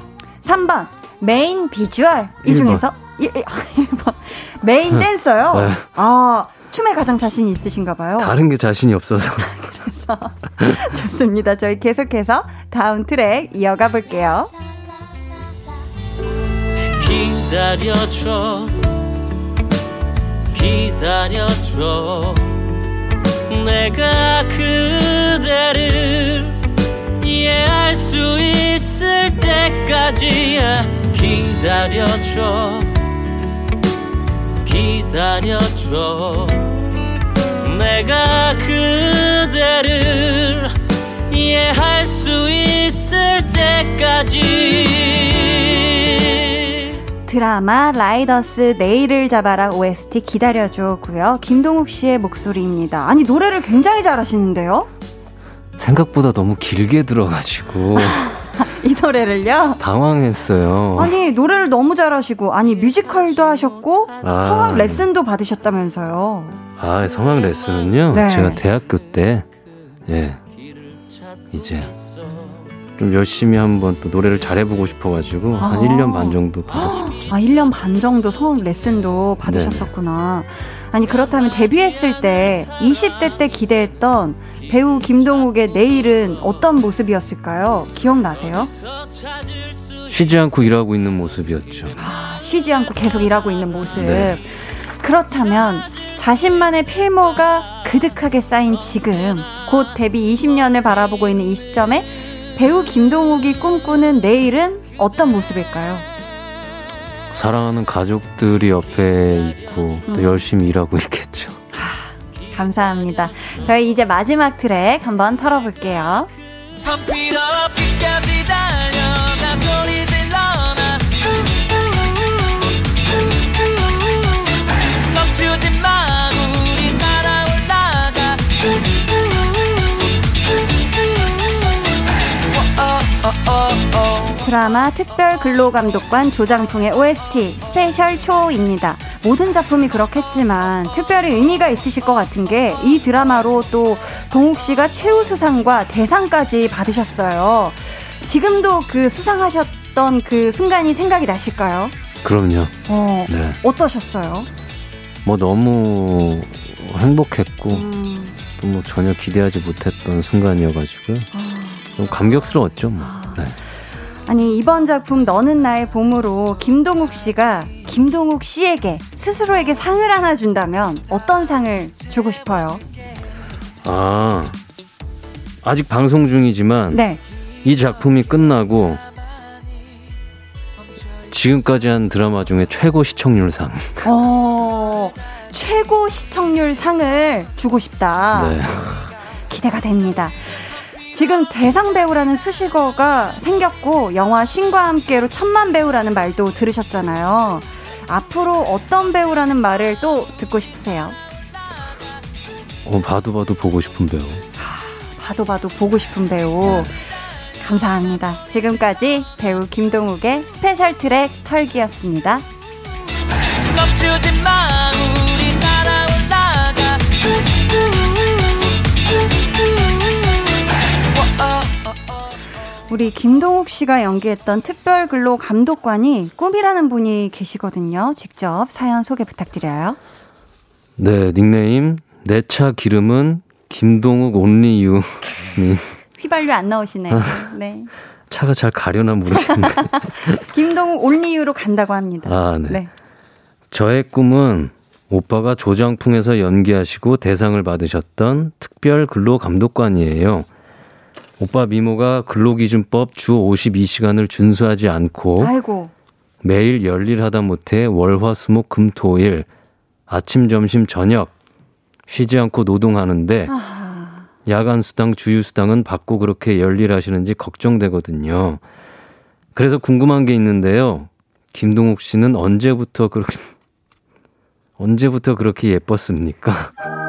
3번 메인 비주얼. 이. 중에서 1, 번 메인 댄서요. 네. 아 춤에 가장 자신이 있으신가 봐요. 다른 게 자신이 없어서. [LAUGHS] 그래서 [LAUGHS] 좋습니다. 저희 계속해서 다음 트랙 이어가 볼게요. 기다려줘. 기다려줘. 내가 그대를 이해할 수 있을 때까지야. 기다려줘. 기다려줘 내가 그대를 이해할 수 있을 때까지 드라마 라이더스 내일을 잡아라 OST 기다려줘고요. 김동욱 씨의 목소리입니다. 아니 노래를 굉장히 잘하시는데요. 생각보다 너무 길게 들어가지고 [LAUGHS] 이 노래를요. 당황했어요. 아니 노래를 너무 잘하시고 아니 뮤지컬도 하셨고 아. 성악 레슨도 받으셨다면서요. 아 성악 레슨은요. 네. 제가 대학교 때 예. 이제 좀 열심히 한번 또 노래를 잘해보고 싶어가지고 한 아. 1년 반 정도 받았습니다. 아 1년 반 정도 성악 레슨도 받으셨었구나. 아니 그렇다면 데뷔했을 때 20대 때 기대했던 배우 김동욱의 내일은 어떤 모습이었을까요? 기억나세요? 쉬지 않고 일하고 있는 모습이었죠. 아, 쉬지 않고 계속 일하고 있는 모습. 네. 그렇다면 자신만의 필모가 그득하게 쌓인 지금 곧 데뷔 20년을 바라보고 있는 이 시점에 배우 김동욱이 꿈꾸는 내일은 어떤 모습일까요? 사랑하는 가족들이 옆에 있고 또 음. 열심히 일하고 있겠죠. 감사합니다. 저희 이제 마지막 트랙 한번 털어볼게요. 멈추지 마 드라마 특별 근로감독관 조장풍의 OST 스페셜 초이스입니다. 모든 작품이 그렇겠지만 특별히 의미가 있으실 것 같은 게 이 드라마로 또 동욱 씨가 최우수상과 대상까지 받으셨어요. 지금도 그 수상하셨던 그 순간이 생각이 나실까요? 그럼요. 어, 네. 어떠셨어요? 뭐 너무 행복했고 음, 또뭐 전혀 기대하지 못했던 순간이어가지고요. 좀 감격스러웠죠. 뭐. 네. 아니 이번 작품 너는 나의 봄으로 김동욱 씨가 김동욱 씨에게 스스로에게 상을 하나 준다면 어떤 상을 주고 싶어요? 아 아직 방송 중이지만 네. 이 작품이 끝나고 지금까지 한 드라마 중에 최고 시청률상. 어, 최고 시청률 상을 주고 싶다. 네. 기대가 됩니다. 지금 대상 배우라는 수식어가 생겼고 영화 신과 함께로 천만 배우라는 말도 들으셨잖아요. 앞으로 어떤 배우라는 말을 또 듣고 싶으세요? 어, 봐도 봐도 보고 싶은 배우. 봐도 봐도 보고 싶은 배우. 감사합니다. 지금까지 배우 김동욱의 스페셜 트랙 털기였습니다. 우리 김동욱 씨가 연기했던 특별 근로 감독관이 꿈이라는 분이 계시거든요. 직접 사연 소개 부탁드려요. 네, 닉네임 내 차 기름은 김동욱 온리유. 님 휘발유 안 나오시네요. 네. [LAUGHS] 차가 잘 가려나 모르겠는데. [LAUGHS] 김동욱 올리유로 간다고 합니다. 아, 네. 네. 저의 꿈은 오빠가 조장풍에서 연기하시고 대상을 받으셨던 특별 근로 감독관이에요. 오빠 미모가 근로기준법 주 52시간을 준수하지 않고 아이고. 매일 열일하다 못해 월화수목 금토일 아침 점심 저녁 쉬지 않고 노동하는데 야간 수당 주휴 수당은 받고 그렇게 열일하시는지 걱정되거든요. 그래서 궁금한 게 있는데요. 김동욱 씨는 언제부터 그렇게 언제부터 그렇게 예뻤습니까? [LAUGHS]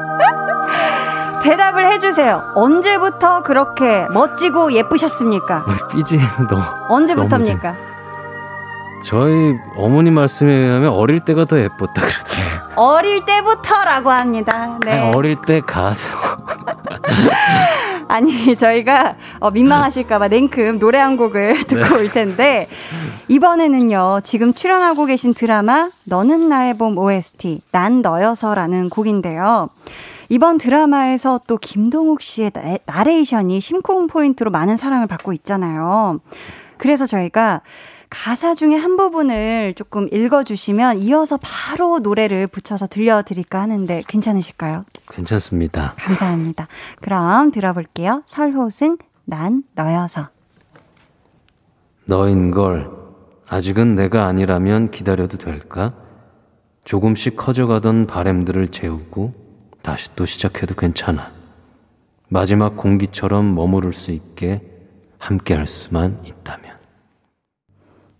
대답을 해주세요. 언제부터 그렇게 멋지고 예쁘셨습니까? [LAUGHS] 삐지 너 언제부터입니까? 저희 어머니 말씀에 의하면 어릴 때가 더 예뻤다 그러더라고요. 어릴 때부터라고 합니다. 네. 아니, 어릴 때 가서 [LAUGHS] 아니 저희가 어, 민망하실까봐 냉큼 노래 한 곡을 듣고 올 텐데 이번에는요 지금 출연하고 계신 드라마 너는 나의 봄 OST 난 너여서라는 곡인데요. 이번 드라마에서 또 김동욱 씨의 나- 나레이션이 심쿵 포인트로 많은 사랑을 받고 있잖아요. 그래서 저희가 가사 중에 한 부분을 조금 읽어주시면 이어서 바로 노래를 붙여서 들려드릴까 하는데 괜찮으실까요? 괜찮습니다. 감사합니다. 그럼 들어볼게요. 설호승, 난 너여서. 너인 걸 아직은 내가 아니라면 기다려도 될까? 조금씩 커져가던 바램들을 재우고 다시 또 시작해도 괜찮아. 마지막 공기처럼 머무를 수 있게 함께 할 수만 있다면.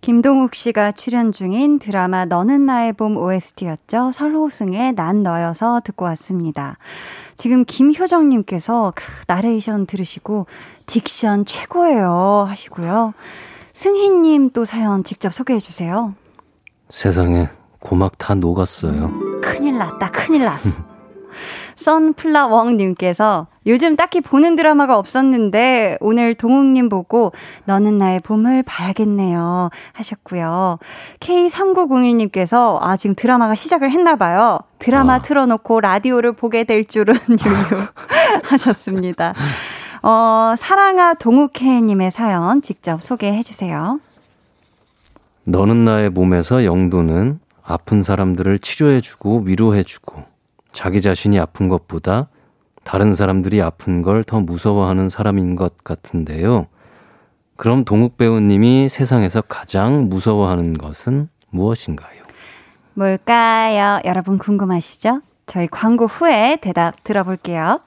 김동욱 씨가 출연 중인 드라마 너는 나의 봄 OST였죠. 설호승의 난 너여서 듣고 왔습니다. 지금 김효정님께서 크, 나레이션 들으시고 딕션 최고예요 하시고요. 승희님 또 사연 직접 소개해 주세요. 세상에 고막 다 녹았어요. 큰일 났다, 큰일 났어. [LAUGHS] 선플라웡님께서 요즘 딱히 보는 드라마가 없었는데 오늘 동욱님 보고 너는 나의 봄을 봐야겠네요 하셨고요. K3901님께서 아 지금 드라마가 시작을 했나봐요. 드라마 아. 틀어놓고 라디오를 보게 될 줄은 [LAUGHS] 유유 하셨습니다. 어, 사랑아 동욱혜님의 사연 직접 소개해 주세요. 너는 나의 몸에서 영도는 아픈 사람들을 치료해주고 위로해주고 자기 자신이 아픈 것보다 다른 사람들이 아픈 걸 더 무서워하는 사람인 것 같은데요. 그럼 동욱 배우님이 세상에서 가장 무서워하는 것은 무엇인가요? 뭘까요? 여러분 궁금하시죠? 저희 광고 후에 대답 들어볼게요.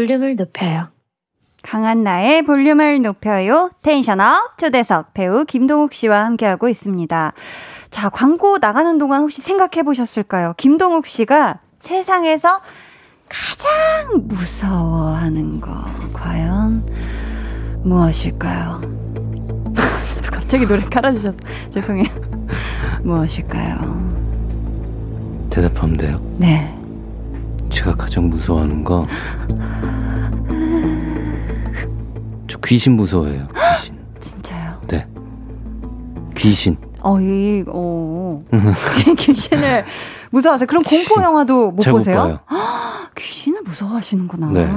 볼륨을 높여요 강한 나의 볼륨을 높여요. 텐션업 초대석 배우 김동욱 씨와 함께하고 있습니다. 자, 광고 나가는 동안 혹시 생각해 보셨을까요? 김동욱 씨가 세상에서 가장 무서워하는 거 과연 무엇일까요? [LAUGHS] 저도 갑자기 노래 깔아주셔서 죄송해요. 무엇일까요? 대답하면 돼요. 네. 제가 가장 무서워하는 거. 저 귀신 무서워해요. 귀신. 진짜요? 네. 귀신. 어, 이, 어. [LAUGHS] 귀신을 무서워하세요. 그럼 공포 영화도 못잘못 보세요? 봐요. 귀신을 무서워하시는구나. 네.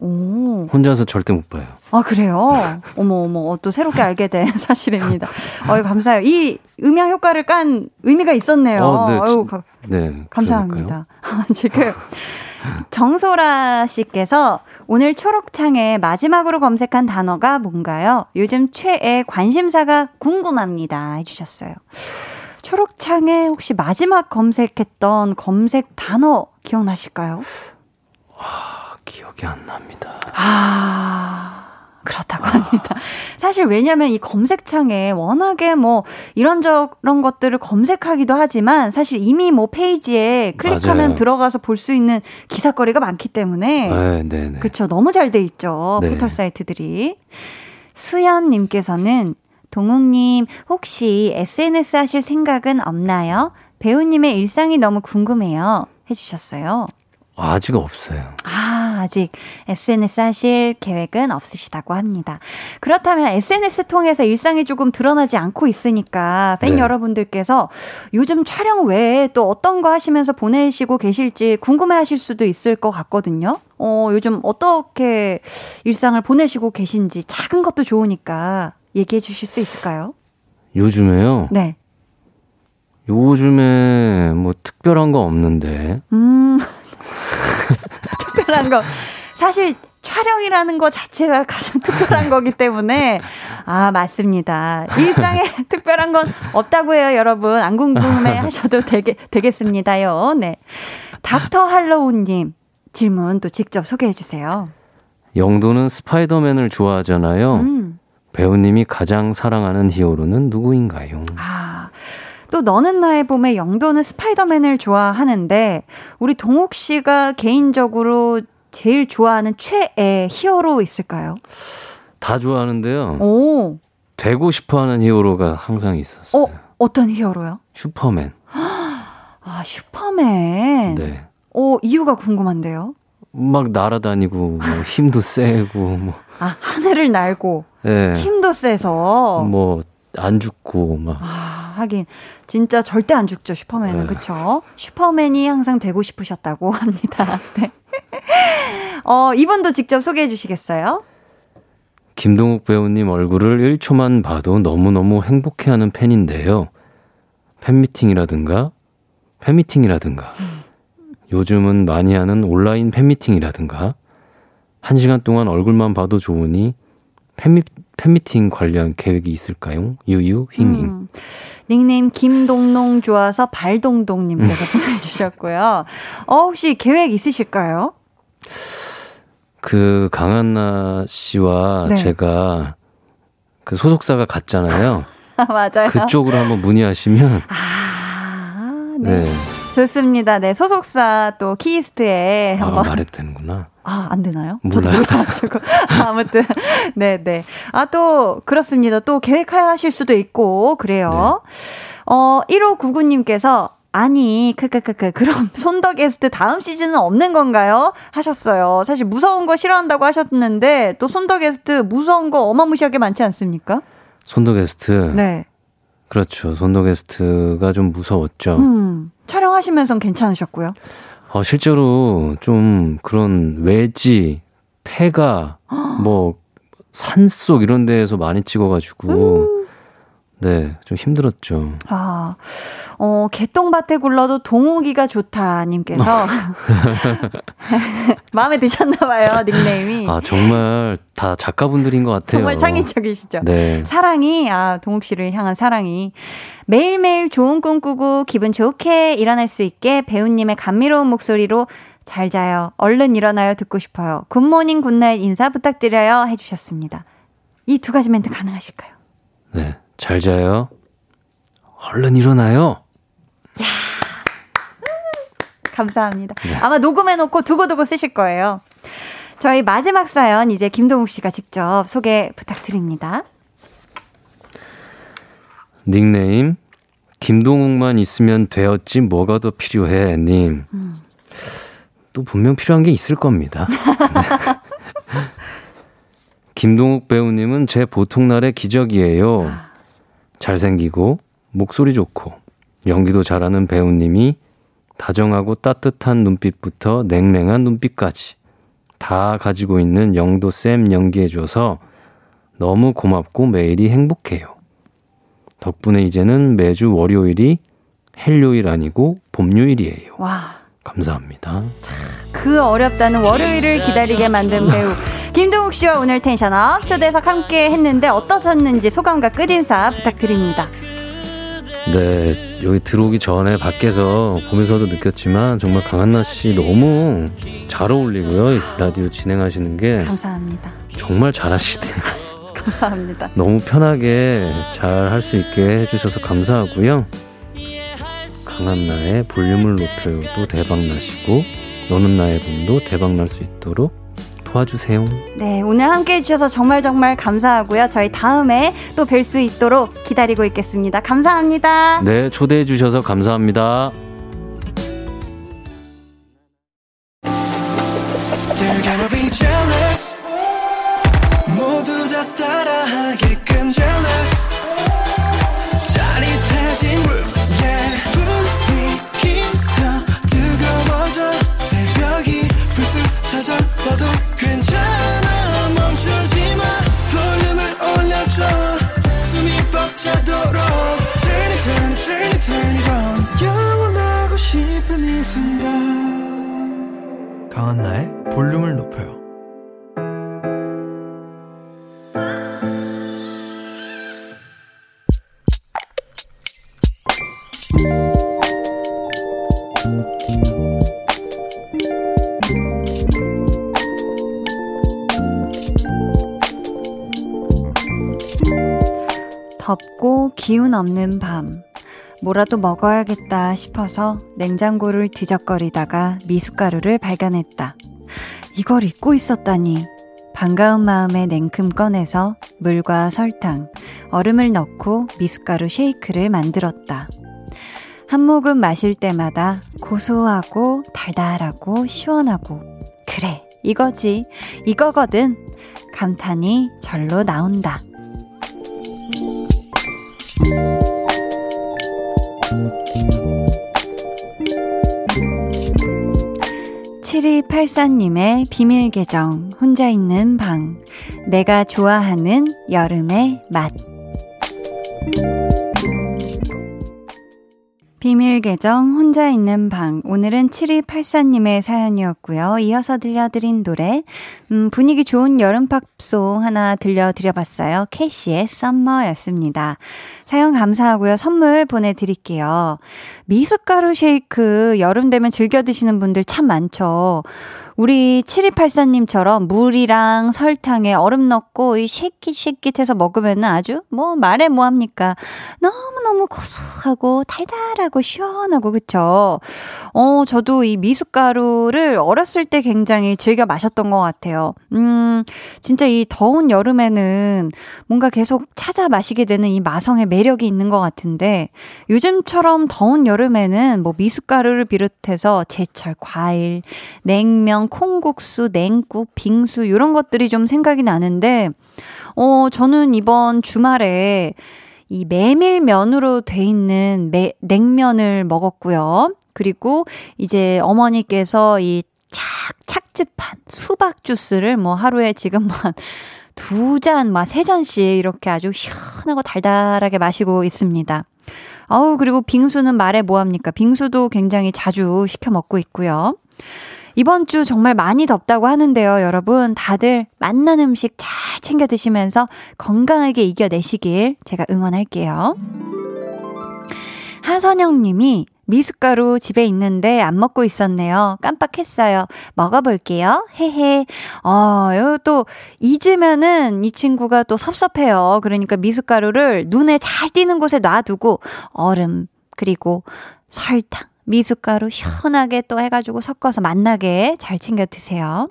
오. 혼자서 절대 못 봐요. 아, 그래요? [LAUGHS] 어머, 어머, 어, 또 새롭게 알게 된 [LAUGHS] 사실입니다. 어유 감사해요. 이 음향 효과를 깐 의미가 있었네요. 어, 네, 어유 진- 가- 네. 감사합니다. [LAUGHS] 지금 정소라 씨께서 오늘 초록창에 마지막으로 검색한 단어가 뭔가요? 요즘 최애 관심사가 궁금합니다. 해주셨어요. 초록창에 혹시 마지막 검색했던 검색 단어 기억나실까요? 아, 기억이 안 납니다. 아, 그렇다고 합니다. 사실 왜냐면 이 검색창에 워낙에 뭐 이런저런 것들을 검색하기도 하지만 사실 이미 뭐 페이지에 클릭하면 맞아요. 들어가서 볼 수 있는 기사거리가 많기 때문에 네. 그렇죠. 너무 잘 돼 있죠. 네. 포털 사이트들이. 수연님께서는 동욱님 혹시 SNS 하실 생각은 없나요? 배우님의 일상이 너무 궁금해요. 해주셨어요. 아직 없어요. 아, 아직 SNS 하실 계획은 없으시다고 합니다. 그렇다면 SNS 통해서 일상이 조금 드러나지 않고 있으니까 팬 네. 여러분들께서 요즘 촬영 외에 또 어떤 거 하시면서 보내시고 계실지 궁금해 하실 수도 있을 것 같거든요. 어, 요즘 어떻게 일상을 보내시고 계신지 작은 것도 좋으니까 얘기해 주실 수 있을까요? 요즘에요. 네. 요즘에 뭐 특별한 거 없는데. 음, [LAUGHS] 특별한 거. 사실 촬영이라는 거 자체가 가장 특별한 거기 때문에, 아, 맞습니다. 일상에 [LAUGHS] 특별한 건 없다고 해요, 여러분. 안 궁금해 [LAUGHS] 하셔도 되게, 되겠습니다요. 네. 닥터 할로우님, 질문 또 직접 소개해 주세요. 영도는 스파이더맨을 좋아하잖아요. 음. 배우님이 가장 사랑하는 히어로는 누구인가요? 아, 또 너는 나의 봄에 영도는 스파이더맨을 좋아하는데 우리 동욱 씨가 개인적으로 제일 좋아하는 최애 히어로 있을까요? 다 좋아하는데요. 오, 되고 싶어 하는 히어로가 항상 있었어요. 어, 어떤 히어로요? 슈퍼맨. [GASPS] 아, 슈퍼맨. 네. 오, 이유가 궁금한데요. 막 날아다니고 뭐 힘도 [LAUGHS] 세고 뭐 아, 하늘을 날고 예. 힘도 세서 뭐 안 죽고 막 아, 하긴 진짜 절대 안 죽죠 슈퍼맨은 네. 그쵸? 슈퍼맨이 항상 되고 싶으셨다고 [LAUGHS] 합니다. 네. 어 이분도 직접 소개해 주시겠어요? 김동욱 배우님 얼굴을 1초만 봐도 너무너무 행복해하는 팬인데요. 팬미팅이라든가 팬미팅이라든가 요즘은 많이 하는 온라인 팬미팅이라든가 한 시간 동안 얼굴만 봐도 좋으니 팬미, 팬미팅 관련 계획이 있을까요? 유유 힝힝. 음, 닉네임 김동농 좋아서 발동동님께서 보내주셨고요. 어 혹시 계획 있으실까요? 그 강한나 씨와 네. 제가 그 소속사가 같잖아요. 아, [LAUGHS] 맞아요. 그쪽으로 한번 문의하시면 아, 네. 네. 좋습니다. 네 소속사 또 키이스트에 아, 한번 말해도 되는구나. 아, 안 되나요? 저도 몰라요. 몰라가지고. [LAUGHS] 아무튼, 네 네. 아, 또, 그렇습니다. 또 계획하실 수도 있고, 그래요. 어, 1599님께서, 아니, 크크크크, 그럼 [LAUGHS] 손더 게스트 다음 시즌은 없는 건가요? 하셨어요. 사실 무서운 거 싫어한다고 하셨는데, 또 손더 게스트 무서운 거 어마무시하게 많지 않습니까? 손도 게스트. 네. 그렇죠. 손도 게스트가 좀 무서웠죠. 음, 촬영하시면서 괜찮으셨고요. 어, 실제로 좀 그런 외지, 폐가, 뭐, 산속 이런 데에서 많이 찍어가지고, 네, 좀 힘들었죠. 아, 어, 개똥밭에 굴러도 동욱이가 좋다, 님께서. [LAUGHS] [LAUGHS] 마음에 드셨나봐요, 닉네임이. 아, 정말 다 작가분들인 것 같아요. 정말 창의적이시죠. 네. 사랑이, 아, 동욱 씨를 향한 사랑이. 매일매일 좋은 꿈 꾸고 기분 좋게 일어날 수 있게 배우님의 감미로운 목소리로 잘 자요. 얼른 일어나요. 듣고 싶어요. good morning, good night 인사 부탁드려요. 해주셨습니다. 이 두 가지 멘트 가능하실까요? 네. 잘 자요. 얼른 일어나요. 감사합니다. 아마 녹음해놓고 두고두고 쓰실 거예요. 저희 마지막 사연 이제 김동욱 씨가 직접 소개 부탁드립니다. 닉네임, 김동욱만 있으면 되었지 뭐가 더 필요해, 님. 또 분명 필요한 게 있을 겁니다. 네. [LAUGHS] [LAUGHS] 김동욱 배우님은 제 보통 날의 기적이에요. 잘생기고, 목소리 좋고, 연기도 잘하는 배우님이 다정하고 따뜻한 눈빛부터 냉랭한 눈빛까지 다 가지고 있는 영도 쌤 연기해줘서 너무 고맙고 매일이 행복해요. 덕분에 이제는 매주 월요일이 헬요일 아니고 봄요일이에요. 와, 감사합니다. 그 어렵다는 월요일을 기다리게 만든 배우 김동욱 씨와 오늘 텐션업 초대석 함께 했는데 어떠셨는지 소감과 끝인사 부탁드립니다. 네, 여기 들어오기 전에 밖에서 보면서도 느꼈지만 정말 강한나 씨 너무 잘 어울리고요. 이 라디오 진행하시는 게 감사합니다. 정말 잘하시네요. [LAUGHS] 감사합니다. 너무 편하게 잘 할 수 있게 해주셔서 감사하고요. 강한나의 볼륨을 높여요도 대박 나시고 너는 나의 봄도 대박 날 수 있도록 도와주세요. 네, 오늘 함께 해 주셔서 정말 정말 감사하고요. 저희 다음에 또 뵐 수 있도록 기다리고 있겠습니다. 감사합니다. 네, 초대해 주셔서 감사합니다. 뭐라도 먹어야겠다 싶어서 냉장고를 뒤적거리다가 미숫가루를 발견했다. 이걸 잊고 있었다니. 반가운 마음에 냉큼 꺼내서 물과 설탕, 얼음을 넣고 미숫가루 쉐이크를 만들었다. 한 모금 마실 때마다 고소하고 달달하고 시원하고 그래 이거지 이거거든 감탄이 절로 나온다. 7284님의 비밀 계정, 혼자 있는 방. 내가 좋아하는 여름의 맛. 비밀 계정, 혼자 있는 방. 오늘은 7284님의 사연이었고요. 이어서 들려드린 노래, 음, 분위기 좋은 여름 팝송 하나 들려드려봤어요. 캐시의 썸머였습니다. 사연 감사하고요. 선물 보내드릴게요. 미숫가루 쉐이크 여름 되면 즐겨 드시는 분들 참 많죠. 우리 7284님처럼 물이랑 설탕에 얼음 넣고 이 쉐킷쉐킷해서 먹으면 아주 뭐 말해 뭐합니까. 너무너무 고소하고 달달하고 시원하고 그쵸. 어, 저도 이 미숫가루를 어렸을 때 굉장히 즐겨 마셨던 것 같아요. 음, 진짜 이 더운 여름에는 뭔가 계속 찾아 마시게 되는 이 마성의 매력이 있는 것 같은데 요즘처럼 더운 여름에는 뭐 미숫가루를 비롯해서 제철 과일, 냉면, 콩국수, 냉국, 빙수 이런 것들이 좀 생각이 나는데 어 저는 이번 주말에 이 메밀면으로 돼 있는 매, 냉면을 먹었고요. 그리고 이제 어머니께서 이 착, 착즙한 수박 주스를 뭐 하루에 지금 한두 잔, 막 세 잔씩 이렇게 아주 시원하고 달달하게 마시고 있습니다. 아우, 그리고 빙수는 말해 뭐합니까? 빙수도 굉장히 자주 시켜 먹고 있고요. 이번 주 정말 많이 덥다고 하는데요, 여러분. 다들 맛난 음식 잘 챙겨 드시면서 건강하게 이겨내시길 제가 응원할게요. 하선영 님이 미숫가루 집에 있는데 안 먹고 있었네요. 깜빡했어요. 먹어볼게요. 헤헤. 어, 또 잊으면은 이 친구가 또 섭섭해요. 그러니까 미숫가루를 눈에 잘 띄는 곳에 놔두고 얼음, 그리고 설탕, 미숫가루 시원하게 또 해가지고 섞어서 맛나게 잘 챙겨 드세요.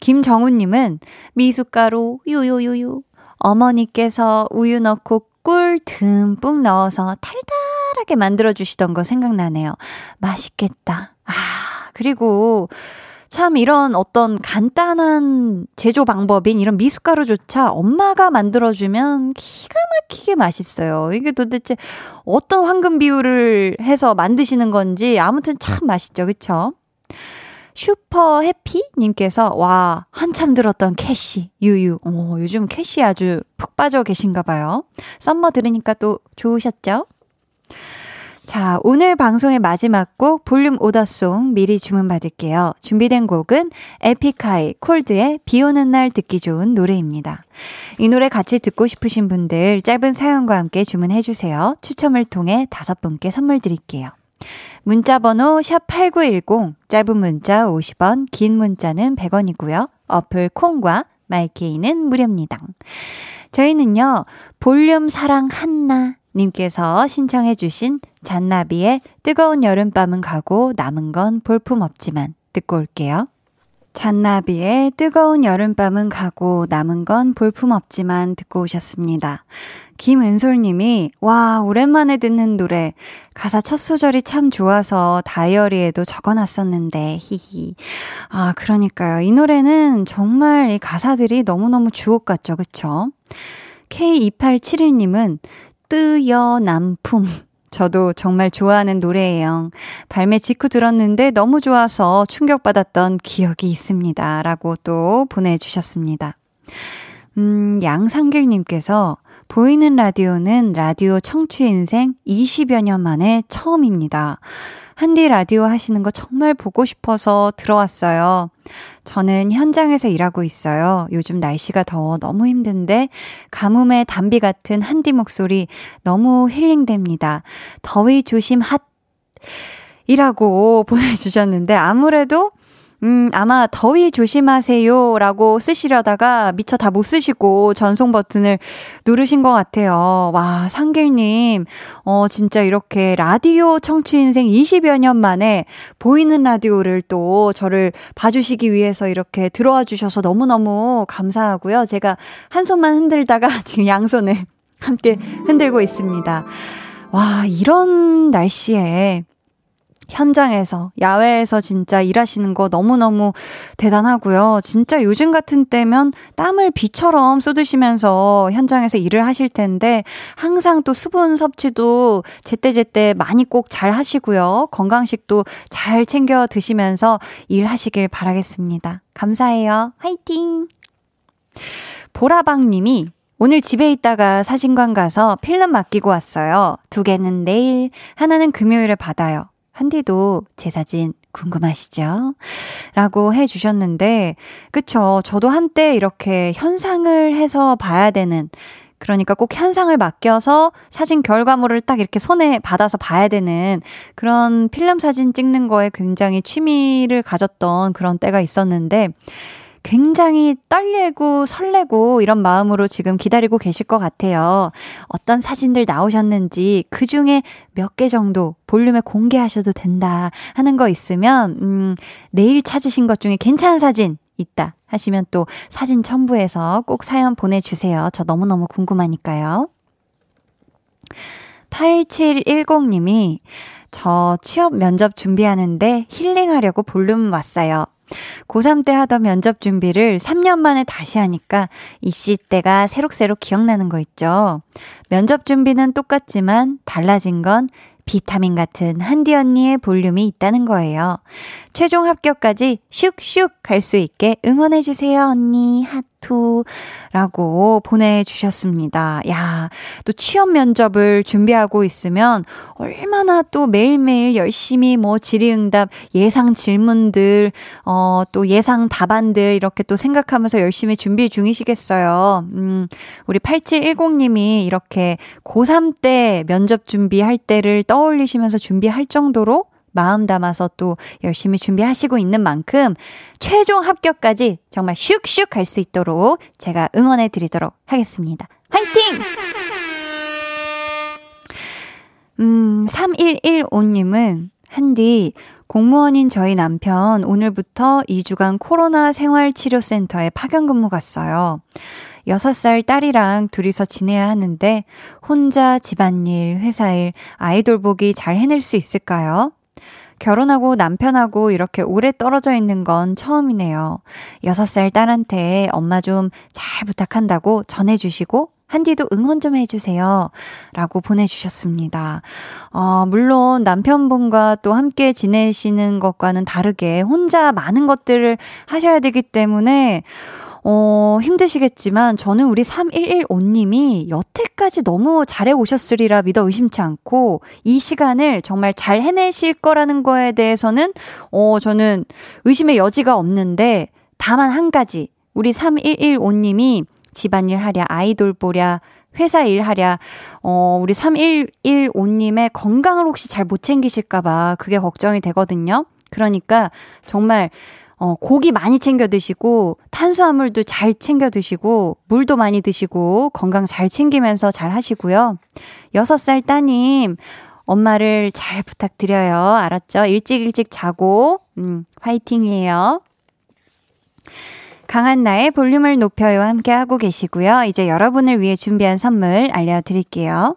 김정우님은 미숫가루 유유유유 어머니께서 우유 넣고 꿀 듬뿍 넣어서 달달하게 만들어주시던 거 생각나네요. 맛있겠다. 아, 그리고 참 이런 어떤 간단한 제조 방법인 이런 미숫가루조차 엄마가 만들어주면 기가 막히게 맛있어요. 이게 도대체 어떤 황금 비율을 해서 만드시는 건지 아무튼 참 맛있죠. 그쵸? 슈퍼 해피님께서 와 한참 들었던 캐시 유유 어, 요즘 캐시 아주 푹 빠져 계신가 봐요 썸머 들으니까 또 좋으셨죠? 자 오늘 방송의 마지막 곡 볼륨 order song 미리 주문받을게요 준비된 곡은 에픽하이 콜드의 비 오는 날 듣기 좋은 노래입니다 이 노래 같이 듣고 싶으신 분들 짧은 사연과 함께 주문해 주세요 추첨을 통해 다섯 분께 선물 드릴게요 문자 번호 샵8910 짧은 문자 50원 긴 문자는 100원이고요. 어플 콩과 마이케이는 무료입니다. 저희는요. 볼륨 사랑 한나 님께서 신청해 주신 잔나비의 뜨거운 여름밤은 가고 남은 건 볼품 없지만 듣고 올게요. 잔나비의 뜨거운 여름밤은 가고 남은 건 볼품 없지만 듣고 오셨습니다. 김은솔님이 와 오랜만에 듣는 노래. 가사 첫 소절이 참 좋아서 다이어리에도 적어놨었는데 히히. 아 그러니까요. 이 노래는 정말 이 가사들이 너무너무 주옥 같죠? 그쵸? K2871님은 뜨여 남품 저도 정말 좋아하는 노래예요. 발매 직후 들었는데 너무 좋아서 충격받았던 기억이 있습니다. 라고 또 보내주셨습니다. 음, 양상길님께서 보이는 라디오는 라디오 청취 인생 20여 년 만에 처음입니다. 한디 라디오 하시는 거 정말 보고 싶어서 들어왔어요. 저는 현장에서 일하고 있어요. 요즘 날씨가 더워 너무 힘든데 가뭄의 단비 같은 한디 목소리 너무 힐링됩니다. 더위 조심 핫 이라고 [LAUGHS] 보내주셨는데 아무래도 음, 아마 더위 조심하세요 라고 쓰시려다가 미처 다 못 쓰시고 전송 버튼을 누르신 것 같아요. 와, 상길님, 어, 진짜 이렇게 라디오 청취 인생 20여 년 만에 보이는 라디오를 또 저를 봐주시기 위해서 이렇게 들어와 주셔서 너무너무 감사하고요. 제가 한 손만 흔들다가 [LAUGHS] 지금 양손을 함께 흔들고 있습니다. 와, 이런 날씨에 현장에서, 야외에서 진짜 일하시는 거 너무너무 대단하고요. 진짜 요즘 같은 때면 땀을 비처럼 쏟으시면서 현장에서 일을 하실 텐데, 항상 또 수분 섭취도 제때제때 많이 꼭 잘 하시고요. 건강식도 잘 챙겨 드시면서 일하시길 바라겠습니다. 감사해요. 화이팅! 보라방 님이 오늘 집에 있다가 사진관 가서 필름 맡기고 왔어요. 두 개는 내일, 하나는 금요일에 받아요. 한디도 제 사진 궁금하시죠? 라고 해 주셨는데, 그쵸. 저도 한때 이렇게 현상을 해서 봐야 되는, 그러니까 꼭 현상을 맡겨서 사진 결과물을 딱 이렇게 손에 받아서 봐야 되는 그런 필름 사진 찍는 거에 굉장히 취미를 가졌던 그런 때가 있었는데, 굉장히 떨리고 설레고 이런 마음으로 지금 기다리고 계실 것 같아요. 어떤 사진들 나오셨는지 그 중에 몇 개 정도 볼륨에 공개하셔도 된다 하는 거 있으면, 음, 내일 찾으신 것 중에 괜찮은 사진 있다 하시면 또 사진 첨부해서 꼭 사연 보내주세요. 저 너무너무 궁금하니까요. 8710님이 저 취업 면접 준비하는데 힐링하려고 볼륨 왔어요. 고3 때 하던 면접 준비를 3년 만에 다시 하니까 입시 때가 새록새록 기억나는 거 있죠. 면접 준비는 똑같지만 달라진 건 비타민 같은 한디 언니의 볼륨이 있다는 거예요. 최종 합격까지 슉슉 갈 수 있게 응원해주세요, 언니. 하투. 라고 보내주셨습니다. 야, 또 취업 면접을 준비하고 있으면 얼마나 또 매일매일 열심히 뭐 질의응답, 예상 질문들, 어, 또 예상 답안들 이렇게 또 생각하면서 열심히 준비 중이시겠어요. 음, 우리 8710님이 이렇게 고3 때 면접 준비할 때를 떠올리시면서 준비할 정도로 마음 담아서 또 열심히 준비하시고 있는 만큼 최종 합격까지 정말 슉슉 갈 수 있도록 제가 응원해 드리도록 하겠습니다. 화이팅! 음, 3115님은 한디 공무원인 저희 남편 오늘부터 2주간 코로나 생활치료센터에 파견 근무 갔어요. 6살 딸이랑 둘이서 지내야 하는데 혼자 집안일, 회사일, 아이돌 보기 잘 해낼 수 있을까요? 결혼하고 남편하고 이렇게 오래 떨어져 있는 건 처음이네요. 6살 딸한테 엄마 좀 잘 부탁한다고 전해주시고 한디도 응원 좀 해주세요. 라고 보내주셨습니다. 어, 물론 남편분과 또 함께 지내시는 것과는 다르게 혼자 많은 것들을 하셔야 되기 때문에 어, 힘드시겠지만 저는 우리 3115님이 여태까지 너무 잘해 오셨으리라 믿어 의심치 않고 이 시간을 정말 잘 해내실 거라는 거에 대해서는 어, 저는 의심의 여지가 없는데 다만 한 가지 우리 3115님이 집안일 하랴 아이돌 보랴 회사 일 하랴, 어, 우리 3115님의 건강을 혹시 잘 못 챙기실까봐 그게 걱정이 되거든요. 그러니까 정말 어, 고기 많이 챙겨 드시고, 탄수화물도 잘 챙겨 드시고, 물도 많이 드시고, 건강 잘 챙기면서 잘 하시고요. 6살 따님, 엄마를 잘 부탁드려요. 알았죠? 일찍 일찍 자고, 음, 화이팅이에요. 강한 나의 볼륨을 높여요. 함께 하고 계시고요. 이제 여러분을 위해 준비한 선물 알려드릴게요.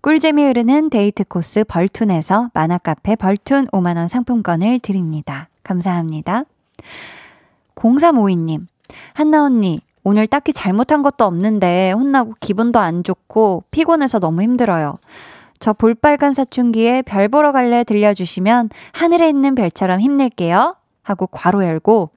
꿀잼이 흐르는 데이트 코스 벌툰에서 만화카페 벌툰 5만원 상품권을 드립니다. 감사합니다. 0352님, 한나 언니, 오늘 딱히 잘못한 것도 없는데 혼나고 기분도 안 좋고 피곤해서 너무 힘들어요. 저 볼빨간 사춘기에 별 보러 갈래 들려주시면 하늘에 있는 별처럼 힘낼게요. 하고 괄호 열고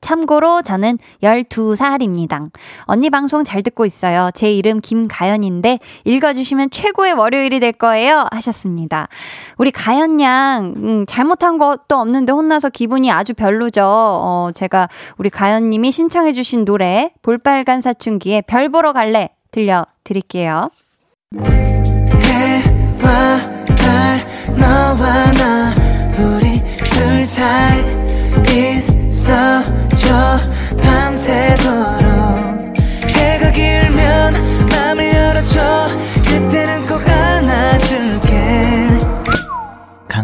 참고로 저는 12살입니다. 언니 방송 잘 듣고 있어요. 제 이름 김가연인데 읽어주시면 최고의 월요일이 될 거예요. 하셨습니다. 우리 가연 양, 음, 잘못한 것도 없는데 혼나서 기분이 아주 별로죠. 어, 제가 우리 가연 님이 신청해주신 노래, 볼빨간 사춘기에 별 보러 갈래 들려드릴게요.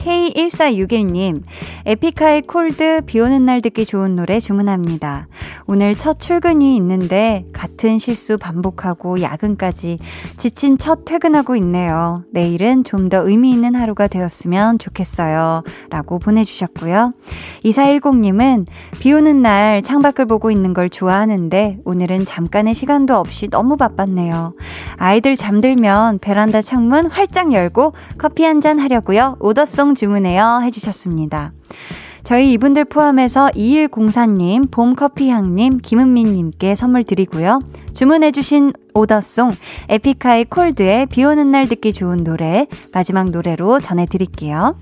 K1461님, 에픽하이 콜드 비 오는 날 듣기 좋은 노래 주문합니다. 오늘 첫 출근이 있는데 같은 실수 반복하고 야근까지 지친 첫 퇴근하고 있네요. 내일은 좀 더 의미 있는 하루가 되었으면 좋겠어요. 라고 보내주셨고요. 2410님은 비 오는 날 창밖을 보고 있는 걸 좋아하는데 오늘은 잠깐의 시간도 없이 너무 바빴네요. 아이들 잠들면 베란다 창문 활짝 열고 커피 한 잔 하려고요. order song 주문해요. 해주셨습니다. 저희 이분들 포함해서 2104님, 봄커피향님, 김은미님께 선물 드리고요. 주문해주신 오더송, 에픽하이 콜드의 비 오는 날 듣기 좋은 노래, 마지막 노래로 전해드릴게요.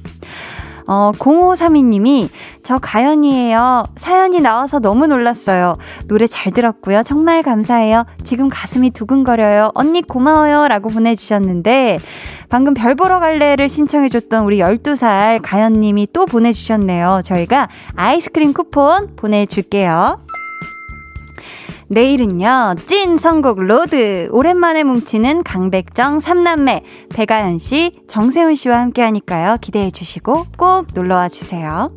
어, 0532님이, 저 가연이에요. 사연이 나와서 너무 놀랐어요. 노래 잘 들었고요. 정말 감사해요. 지금 가슴이 두근거려요. 언니 고마워요. 라고 보내주셨는데, 방금 별 보러 갈래를 신청해줬던 우리 12살 가연님이 또 보내주셨네요. 저희가 아이스크림 쿠폰 보내줄게요. 내일은요, 찐 선곡 로드. 오랜만에 뭉치는 강백정 삼남매, 배가연 씨, 정세훈 씨와 함께 하니까요. 기대해 주시고 꼭 놀러와 주세요.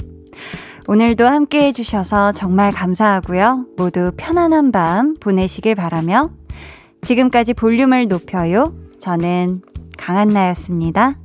오늘도 함께 해주셔서 정말 감사하고요. 모두 편안한 밤 보내시길 바라며 지금까지 볼륨을 높여요. 저는 강한나였습니다.